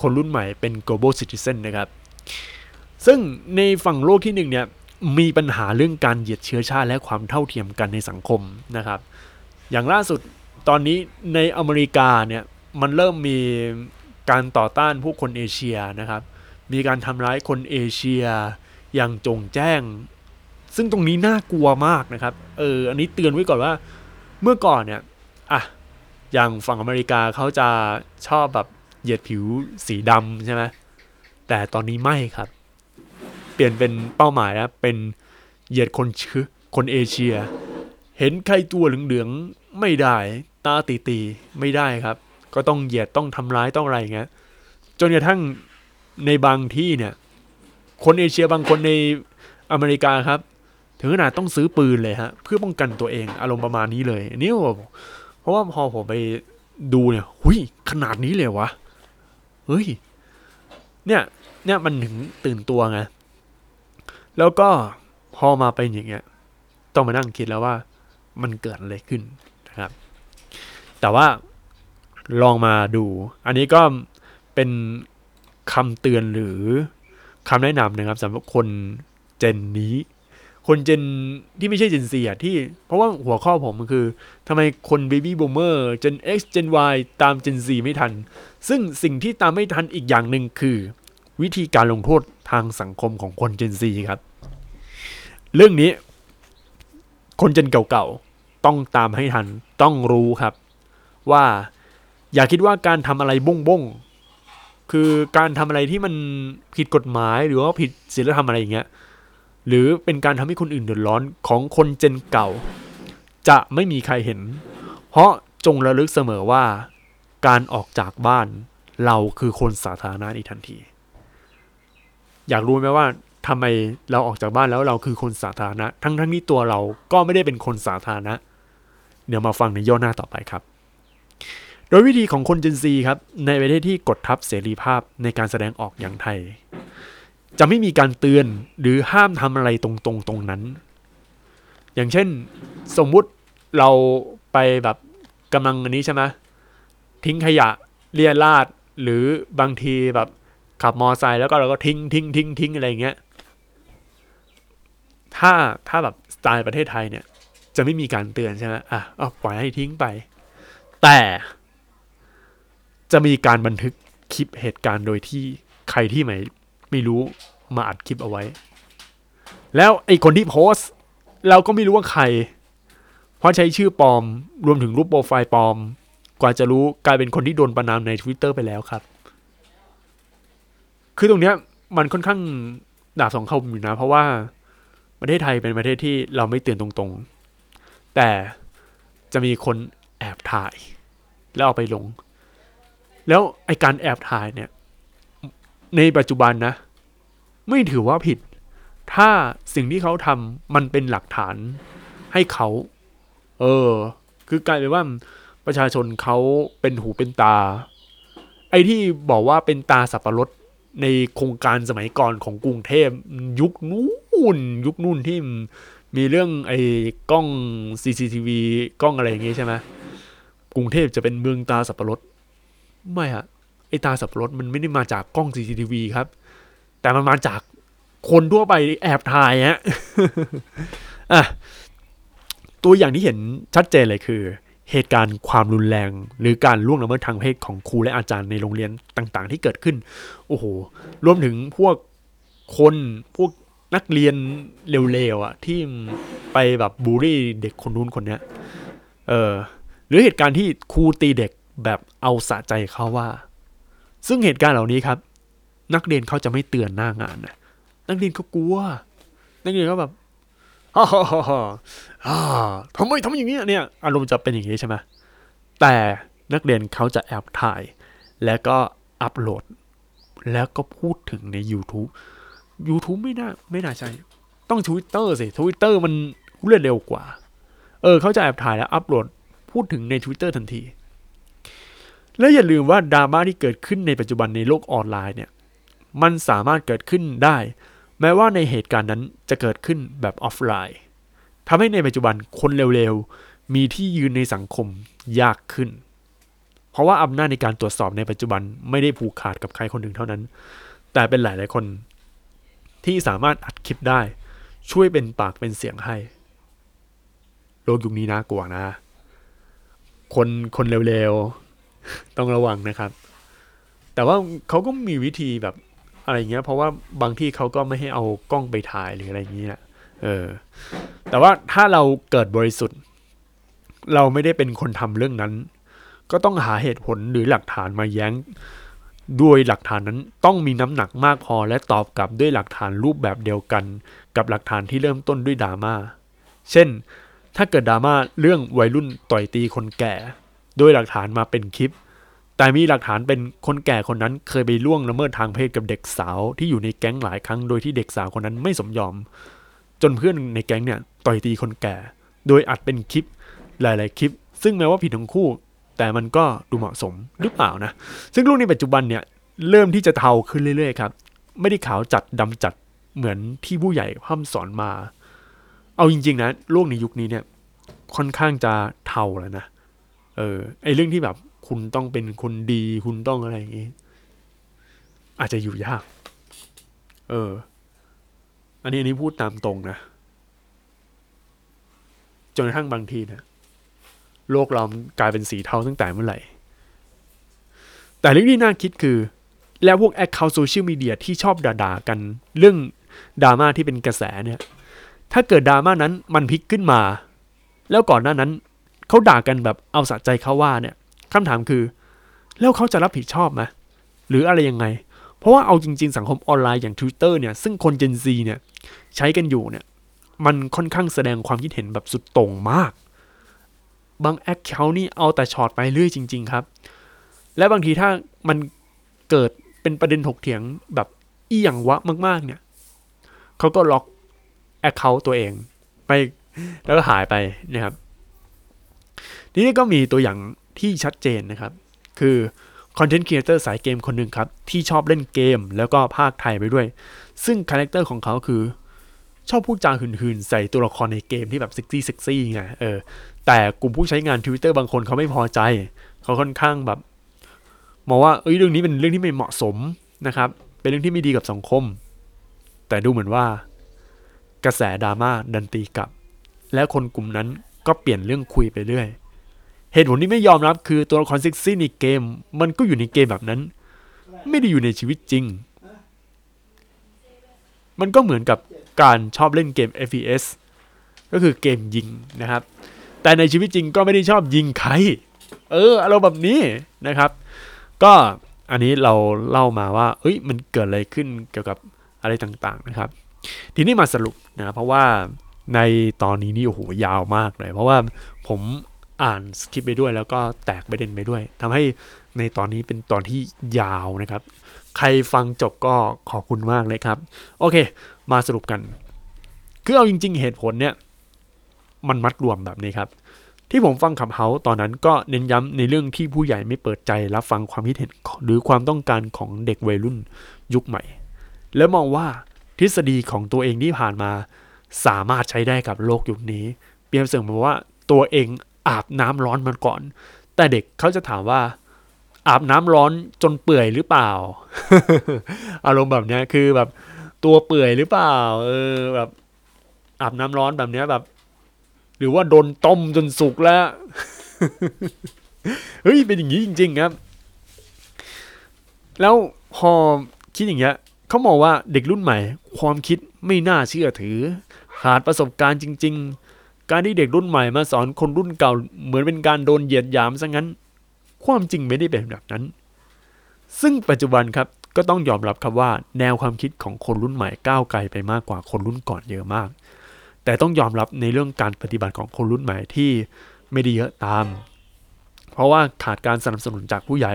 คนรุ่นใหม่เป็น global citizen นะครับ ซึ่งในฝั่งโลกที่หนึ่งเนี่ยมีปัญหาเรื่องการเหยียดเชื้อชาติและความเท่าเทียมกันในสังคมนะครับ อย่างล่าสุดตอนนี้ในอเมริกาเนี่ยมันเริ่มมี การต่อต้านผู้คนเอเชียนะครับ มีการทำร้ายคนเอเชียอย่างจงแจ้ง ซึ่งตรงนี้น่ากลัวมากนะครับ เออ อันนี้เตือนไว้ก่อนว่าเมื่อก่อนเนี่ย อะ อย่างฝั่งอเมริกาเขาจะชอบแบบเหยียดผิวสีดำใช่ไหมแต่ตอนนี้ไม่ครับ เปลี่ยนเป็นเป้าหมายนะเป็นเหยียดคนชื้อคนเอเชีย เห็นใครตัวเหลืองๆไม่ได้ ตาตีๆไม่ได้ครับ ก็ต้องเหยียดต้องทำร้ายต้องอะไรอย่างเงี้ยจนกระทั่งในบางที่เนี่ย คนเอเชียบางคนในอเมริกาครับ ถึงขนาดต้องซื้อปืนเลยฮะเพื่อป้องกันตัวเองอารมณ์ประมาณนี้เลยอันนี่เพราะว่าพอผมไปดูเนี่ยหุยขนาดนี้เลยวะเฮ้ยเนี่ยเนี่ยมันถึงตื่นตัวไงแล้วก็พอมาเป็นอย่างเงี้ย ต้องมานั่งคิดแล้วว่ามันเกิดอะไรขึ้นนะครับ แต่ว่า ลองมาดู อันนี้ก็เป็นคำเตือนหรือคำแนะนำนะครับสำหรับคนเจนนี้ คนเจนที่ไม่ใช่เจนซีอะที่เพราะว่าหัวข้อผมมันคือทำไมคน Baby Boomer Gen X Gen Y ตาม Gen Z ไม่ทัน ซึ่งสิ่งที่ตามไม่ทันอีกอย่างหนึ่งคือ วิธีการลงโทษทางสังคมของคน Gen Z ครับ เรื่องนี้ คนเจนเก่าๆ ต้องตามให้ทันต้องรู้ครับ ว่า อย่าคิดว่าการทำอะไรบ้งบ้งคือการทำอะไรที่มันผิดกฎหมายหรือว่าผิดศีลธรรมอะไรอย่างเงี้ยหรือเป็นการทำให้คนอื่นเดือดร้อนของคนเจนเก่า จะไม่มีใครเห็น เพราะจงระลึกเสมอว่า การออกจากบ้านเราคือคนสาธารณะในทันที อยากรู้ไหมว่าทำไมเราออกจากบ้านแล้วเราคือคนสาธารณะ ทั้งทั้งที่ตัวเราก็ไม่ได้เป็นคนสาธารณะ เดี๋ยวมาฟังในย่อหน้าต่อไปครับ โดยวิธีของคนเจนซีครับในประเทศที่กดทับเสรีภาพในการแสดงออกอย่างไทย จะไม่มีการเตือนหรือห้ามทำอะไรตรงๆตรงนั้น อย่างเช่นสมมุติเราไปแบบกำลังอันนี้ใช่ไหมทิ้งขยะเลียราดหรือบางทีแบบขับมอไซค์แล้วก็เราก็ทิ้งทิ้งทิ้งทิ้งอะไรอย่างเงี้ยถ้าถ้าแบบสไตล์ประเทศไทยเนี่ย จะไม่มีการเตือนใช่ไหมอะเอาปล่อยให้ทิ้งไป แต่ จะมีการบันทึกคลิปเหตุการณ์โดยที่ใครที่ไม่ไม่รู้มาอัดคลิปเอาไว้ แล้วไอ้คนที่โพสต์เราก็ไม่รู้ว่าใคร เพราะใช้ชื่อปลอมรวมถึงรูปโปรไฟล์ปลอม กว่าจะรู้กลายเป็นคนที่โดนประนามใน Twitter ไปแล้วครับ คือตรงเนี้ยมันค่อนข้างดาบสองคมอยู่นะ เพราะว่าประเทศไทยเป็นประเทศที่เราไม่เตือนตรงๆ แต่จะมีคนแอบถ่าย แล้วเอาไปลง แล้วไอการแอบถ่ายเนี่ย ในปัจจุบันนะ ไม่ถือว่าผิด ถ้าสิ่งที่เขาทำมันเป็นหลักฐานให้เขา เออ คือกลายเป็นว่าประชาชนเขาเป็นหูเป็นตา ไอ้ที่บอกว่าเป็นตาสับปะรดในโครงการสมัยก่อนของกรุงเทพยุคนู้นยุคนู่นที่มีเรื่องไอ้กล้อง CCTV กล้องอะไรอย่างงี้ใช่ไหมกรุงเทพจะเป็นเมืองตาสับปะรด ไม่ฮะไอตาสับปะรดมันไม่ได้มาจากกล้อง CCTV ครับ แต่มันมาจากคนทั่วไปแอบถ่ายฮะอะตัวอย่างที่เห็นชัดเจนเลยคือ เหตุการณ์ความรุนแรง หรือการล่วงละเมิดทางเพศของครูและอาจารย์ในโรงเรียนต่าง ๆ ที่เกิดขึ้น โอ้โห รวมถึงพวกคนพวกนักเรียนเร็วๆอะ ที่ไปแบบบูลลี่เด็กคนนู้นคนเนี้ย เออ หรือเหตุการณ์ที่ครูตีเด็ก แบบเอาสะใจเขาว่า ซึ่งเหตุการณ์เหล่านี้ครับ นักเรียนเขาจะไม่เตือนหน้างานนะนักเรียนเขากลัว นักเรียนเขาแบบฮ่าฮ่าฮ่าทำไมทำอย่างนี้เนี่ยอารมณ์จะเป็นอย่างนี้ใช่ไหมแต่นักเรียนเขาจะแอบถ่าย แล้วก็อัปโหลด แล้วก็พูดถึงใน YouTube YouTube ไม่น่าไม่น่าใช่ ต้อง Twitter สิ Twitter มันรวดเร็วกว่า เออเขาจะแอบถ่ายแล้วอัปโหลด พูดถึงใน Twitter ทันที และอย่าลืมว่าดราม่าที่เกิดขึ้นในปัจจุบันในโลกออนไลน์เนี่ยมันสามารถเกิดขึ้นได้ แม้ว่าในเหตุการณ์นั้นจะเกิดขึ้นแบบออฟไลน์ทำให้ในปัจจุบันคนเร็วๆ มีที่ยืนในสังคมยากขึ้น เพราะว่าอำนาจในการตรวจสอบในปัจจุบันไม่ได้ผูกขาดกับใครคนหนึ่งเท่านั้น แต่เป็นหลายๆคน ที่สามารถอัดคลิปได้ ช่วยเป็นปากเป็นเสียงให้ โลกยุคนี้น่ากลัวนะ คนคนเร็วๆ ต้องระวังนะครับ แต่ว่าเขาก็มีวิธีแบบอะไรเงี้ย เพราะว่าบางที่เขาก็ไม่ให้เอากล้องไปถ่ายหรืออะไรเงี้ยเออ แต่ว่าถ้าเราเกิดบริสุทธิ์ เราไม่ได้เป็นคนทำเรื่องนั้น ก็ต้องหาเหตุผลหรือหลักฐานมาแย้งด้วยหลักฐานนั้นต้องมีน้ำหนักมากพอและตอบกลับด้วยหลักฐานรูปแบบเดียวกัน กับหลักฐานที่เริ่มต้นด้วยดราม่า เช่น ถ้าเกิดดราม่าเรื่องวัยรุ่นต่อยตีคนแก่ โดยหลักฐานมาเป็นคลิป แต่มีหลักฐานเป็นคนแก่คนนั้นเคยไปล่วงละเมิดทางเพศกับเด็กสาวที่อยู่ในแก๊งหลายครั้ง โดยที่เด็กสาวคนนั้นไม่สมยอม จนเพื่อนในแก๊งเนี่ยต่อยตีคนแก่ โดยอัดเป็นคลิปหลาย ๆ คลิป ซึ่งแม้ว่าผิดทั้งคู่ แต่มันก็ดูเหมาะสมหรือเปล่านะ ซึ่งลูกในปัจจุบันเนี่ยเริ่มที่จะเทาขึ้นเรื่อย ๆ ครับ ไม่ได้ขาวจัดดำจัดเหมือนที่ผู้ใหญ่พร่ำสอนมา เอาจริง ๆ นะโลกในยุคนี้เนี่ยค่อนข้างจะเทาแล้วนะ เออไอเรื่องที่แบบคุณต้องเป็นคนดีคุณต้องอะไรอย่างงี้ อาจจะอยู่ยาก เออ อันนี้อันนี้พูดตามตรงนะจนกระทั่งบางทีนะโลกเรากลายเป็นสีเทาตั้งแต่เมื่อไหร่ แต่เรื่องที่น่าคิดคือ แล้วพวก account โซเชียลมีเดียที่ชอบด่าๆกันเรื่องดราม่าที่เป็นกระแสเนี่ย ถ้าเกิดดราม่านั้นมันพลิกขึ้นมา แล้วก่อนหน้านั้น เขาด่ากันแบบเอาสะใจเขาว่าเนี่ยคำถามคือ แล้วเขาจะรับผิดชอบไหมหรืออะไรยังไง เพราะว่าเอาจริง ๆ สังคมออนไลน์อย่าง Twitter เนี่ยซึ่งคน Gen Z เนี่ยใช้กันอยู่เนี่ยมันค่อนข้างแสดงความคิดเห็นแบบสุดโต่งมาก บาง account นี่เอาแต่ฉอดไปเรื่อยจริง ๆ ครับ และบางทีถ้ามันเกิดเป็นประเด็นถกเถียงแบบอีหยังวะมาก ๆ เนี่ยเขาก็ล็อก account ตัวเองไปแล้วก็หายไปนะครับ นี้ก็มีตัวอย่างที่ชัดเจนนะครับ คือ content creator สายเกมคนหนึ่งครับ ที่ชอบเล่นเกมแล้วก็พากย์ไทยไปด้วย ซึ่ง character ของเขาคือ ชอบพูดจาหืนๆ ใส่ตัวละครในเกมที่แบบเซ็กซี่เซ็กซี่ไงเออแต่กลุ่มผู้ใช้งาน Twitter บางคนเขาไม่พอใจ เขาค่อนข้างแบบมองว่าเอ้ยเรื่องนี้เป็นเรื่องที่ไม่เหมาะสมนะครับ เป็นเรื่องที่ไม่ดีกับสังคม แต่ดูเหมือนว่า กระแสดราม่าดันตีกลับ และคนกลุ่มนั้นก็เปลี่ยนเรื่องคุยไปเรื่อย เหตุผลที่ไม่ยอมรับคือตัวละครเซ็กซี่ในเกม มันก็อยู่ในเกมแบบนั้น ไม่ได้อยู่ในชีวิตจริง มันก็เหมือนกับการชอบเล่นเกม FPS ก็คือเกมยิงนะครับ แต่ในชีวิตจริงก็ไม่ได้ชอบยิงใคร เอออารมณ์แบบนี้นะครับ ก็อันนี้เราเล่ามาว่า เอ้ย มันเกิดอะไรขึ้นเกี่ยวกับอะไรต่างๆนะครับ ทีนี้มาสรุปนะ เพราะว่าในตอนนี้นี่โอ้โหยาวมากเลย เพราะว่าผม อ่านสคริปต์ไปด้วย แล้วก็แตกประเด็นไปด้วยทำให้ในตอนนี้เป็นตอนที่ยาวนะครับ ใครฟังจบก็ขอบคุณมากเลยครับ โอเค มาสรุปกัน คือเอาจริง ๆ เหตุผลเนี่ย มันมัดรวมแบบนี้ครับ ที่ผมฟังขับเฮาตอนนั้นก็เน้นย้ำในเรื่องที่ผู้ใหญ่ไม่เปิดใจรับฟังความคิดเห็น หรือความต้องการของเด็กวัยรุ่นยุคใหม่ แล้วมองว่าทฤษฎีของตัวเองที่ผ่านมา สามารถใช้ได้กับโลกยุคนี้ เปรียบเสมือนว่าตัวเอง อาบน้ำร้อนมาก่อน แต่เด็กเขาจะถามว่า อาบน้ำร้อนจนเปื่อยหรือเปล่า อารมณ์แบบเนี้ยคือแบบตัวเปื่อยหรือเปล่า เออแบบอาบน้ำร้อนแบบเนี้ยแบบ หรือว่าโดนต้มจนสุกแล้วเฮ้ยเป็นอย่างนี้จริง ๆ ครับ แล้วพอคิดอย่างเงี้ยเขามองว่าเด็กรุ่นใหม่ ความคิดไม่น่าเชื่อถือ ขาดประสบการณ์จริง ๆ การที่เด็กรุ่นใหม่มาสอนคนรุ่นเก่าเหมือนเป็นการโดนเหยียดหยามซะงั้น ความจริงไม่ได้เป็นแบบนั้น ซึ่งปัจจุบันครับก็ต้องยอมรับครับว่า แนวความคิดของคนรุ่นใหม่ก้าวไกลไปมากกว่าคนรุ่นก่อนเยอะมาก แต่ต้องยอมรับในเรื่องการปฏิบัติของคนรุ่นใหม่ที่ไม่ได้เยอะตาม เพราะว่าขาดการสนับสนุนจากผู้ใหญ่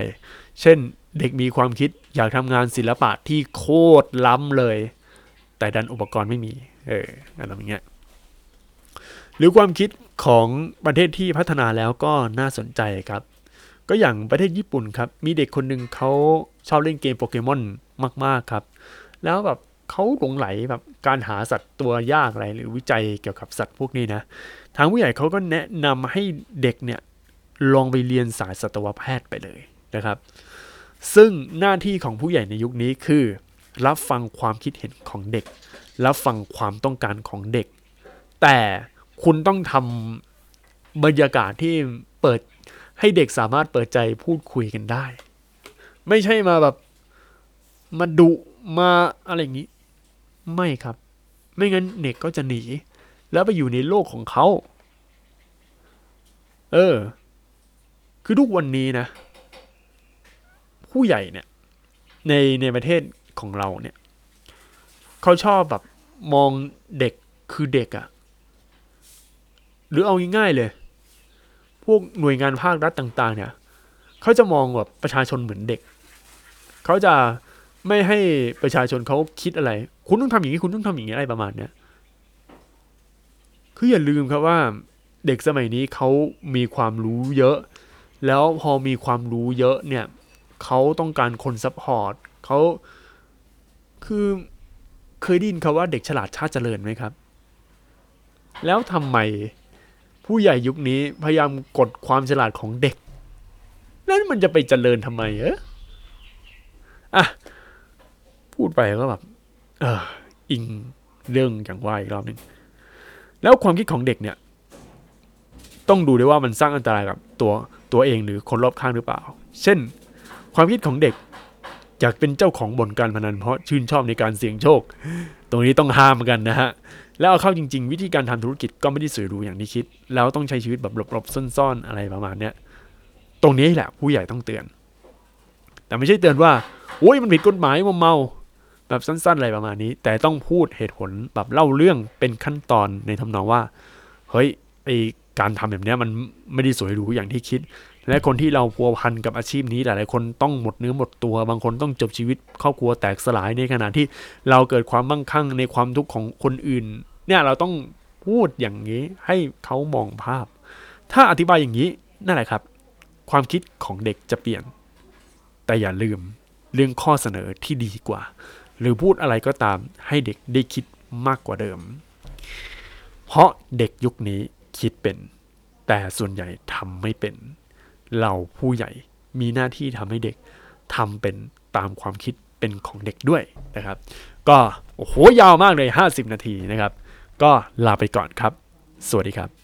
เช่นเด็กมีความคิดอยากทำงานศิลปะที่โคตรล้ำเลย แต่ดันอุปกรณ์ไม่มี เอออะไรอย่างเงี้ย หรือความคิดของประเทศที่พัฒนาแล้วก็น่าสนใจครับ ก็อย่างประเทศญี่ปุ่นครับ มีเด็กคนหนึ่งเขาชอบเล่นเกมโปเกมอนมาก ๆ ครับ แล้วแบบเขาหลงไหลแบบการหาสัตว์ตัวยากอะไรหรือวิจัยเกี่ยวกับสัตว์พวกนี้นะ ทางผู้ใหญ่เขาก็แนะนำให้เด็กเนี่ยลองไปเรียนสายสัตวแพทย์ไปเลยนะครับ ซึ่งหน้าที่ของผู้ใหญ่ในยุคนี้คือ รับฟังความคิดเห็นของเด็ก รับฟังความต้องการของเด็ก แต่ คุณต้องทำบรรยากาศที่เปิดให้เด็กสามารถเปิดใจพูดคุยกันได้ ไม่ใช่มาแบบมาดุมาอะไรอย่างนี้ ไม่ครับ ไม่งั้นเด็กก็จะหนี แล้วไปอยู่ในโลกของเขา เออ คือทุกวันนี้นะ ผู้ใหญ่เนี่ย ในในประเทศของเราเนี่ย เขาชอบแบบมองเด็กคือเด็กอะ หรือเอาง่ายๆเลย พวกหน่วยงานภาครัฐต่าง ๆ เนี่ยเขาจะมองแบบประชาชนเหมือนเด็ก เขาจะไม่ให้ประชาชนเขาคิดอะไร คุณต้องทำอย่างนี้คุณต้องทำอย่างนี้อะไรประมาณเนี้ยคืออย่าลืมครับว่าเด็กสมัยนี้เขามีความรู้เยอะ แล้วพอมีความรู้เยอะเนี่ยเขาต้องการคน support เขาคือเคยได้ยินคำว่าเด็กฉลาดชาติเจริญไหมครับ แล้วทำไม ผู้ใหญ่ยุคนี้พยายามกดความฉลาดของเด็กแล้วมันจะไปเจริญทำไมเอออะ พูดไปก็แบบเอออิงเรื่องอย่างว่าอีกรอบหนึ่งแล้วความคิดของเด็กเนี่ย ต้องดูด้วยว่ามันสร้างอันตรายกับตัวตัวเองหรือคนรอบข้างหรือเปล่า เช่น ความคิดของเด็กอยากเป็นเจ้าของบ่อนการพนันเพราะชื่นชอบในการเสี่ยงโชค ตรงนี้ต้องห้ามกันนะฮะ แล้วเอาเข้าจริง ๆ วิธีการทำธุรกิจก็ไม่ได้สวยหรูอย่างที่คิด แล้วต้องใช้ชีวิตแบบหลบๆซ่อนๆอะไรประมาณเนี้ยตรงนี้แหละผู้ใหญ่ต้องเตือน แต่ไม่ใช่เตือนว่าโอ้ยมันผิดกฎหมายมัวเมาแบบสั้น ๆ อะไรประมาณนี้ แต่ต้องพูดเหตุผลแบบเล่าเรื่องเป็นขั้นตอนในทำนองว่า เฮ้ยไอการทำแบบเนี้ยมันไม่ได้สวยหรูอย่างที่คิด และคนที่เราพัวพันกับอาชีพนี้หลายๆคนต้องหมดเนื้อหมดตัว บางคนต้องจบชีวิตครอบครัวแตกสลายในขณะที่เราเกิดความมั่งคั่งในความทุกข์ของคนอื่น เนี่ยเราต้องพูดอย่างนี้ให้เขามองภาพ ถ้าอธิบายอย่างนี้นั่นแหละครับ ความคิดของเด็กจะเปลี่ยน แต่อย่าลืมเรื่องข้อเสนอที่ดีกว่า หรือพูดอะไรก็ตามให้เด็กได้คิดมากกว่าเดิม เพราะเด็กยุคนี้คิดเป็น แต่ส่วนใหญ่ทำไม่เป็น เราผู้ใหญ่มีหน้าที่ทำให้เด็กทำเป็นตามความคิดเป็นของเด็กด้วยนะครับ ก็โอ้โหยาวมากเลย 50 นาทีนะครับ ก็ลาไปก่อนครับ สวัสดีครับ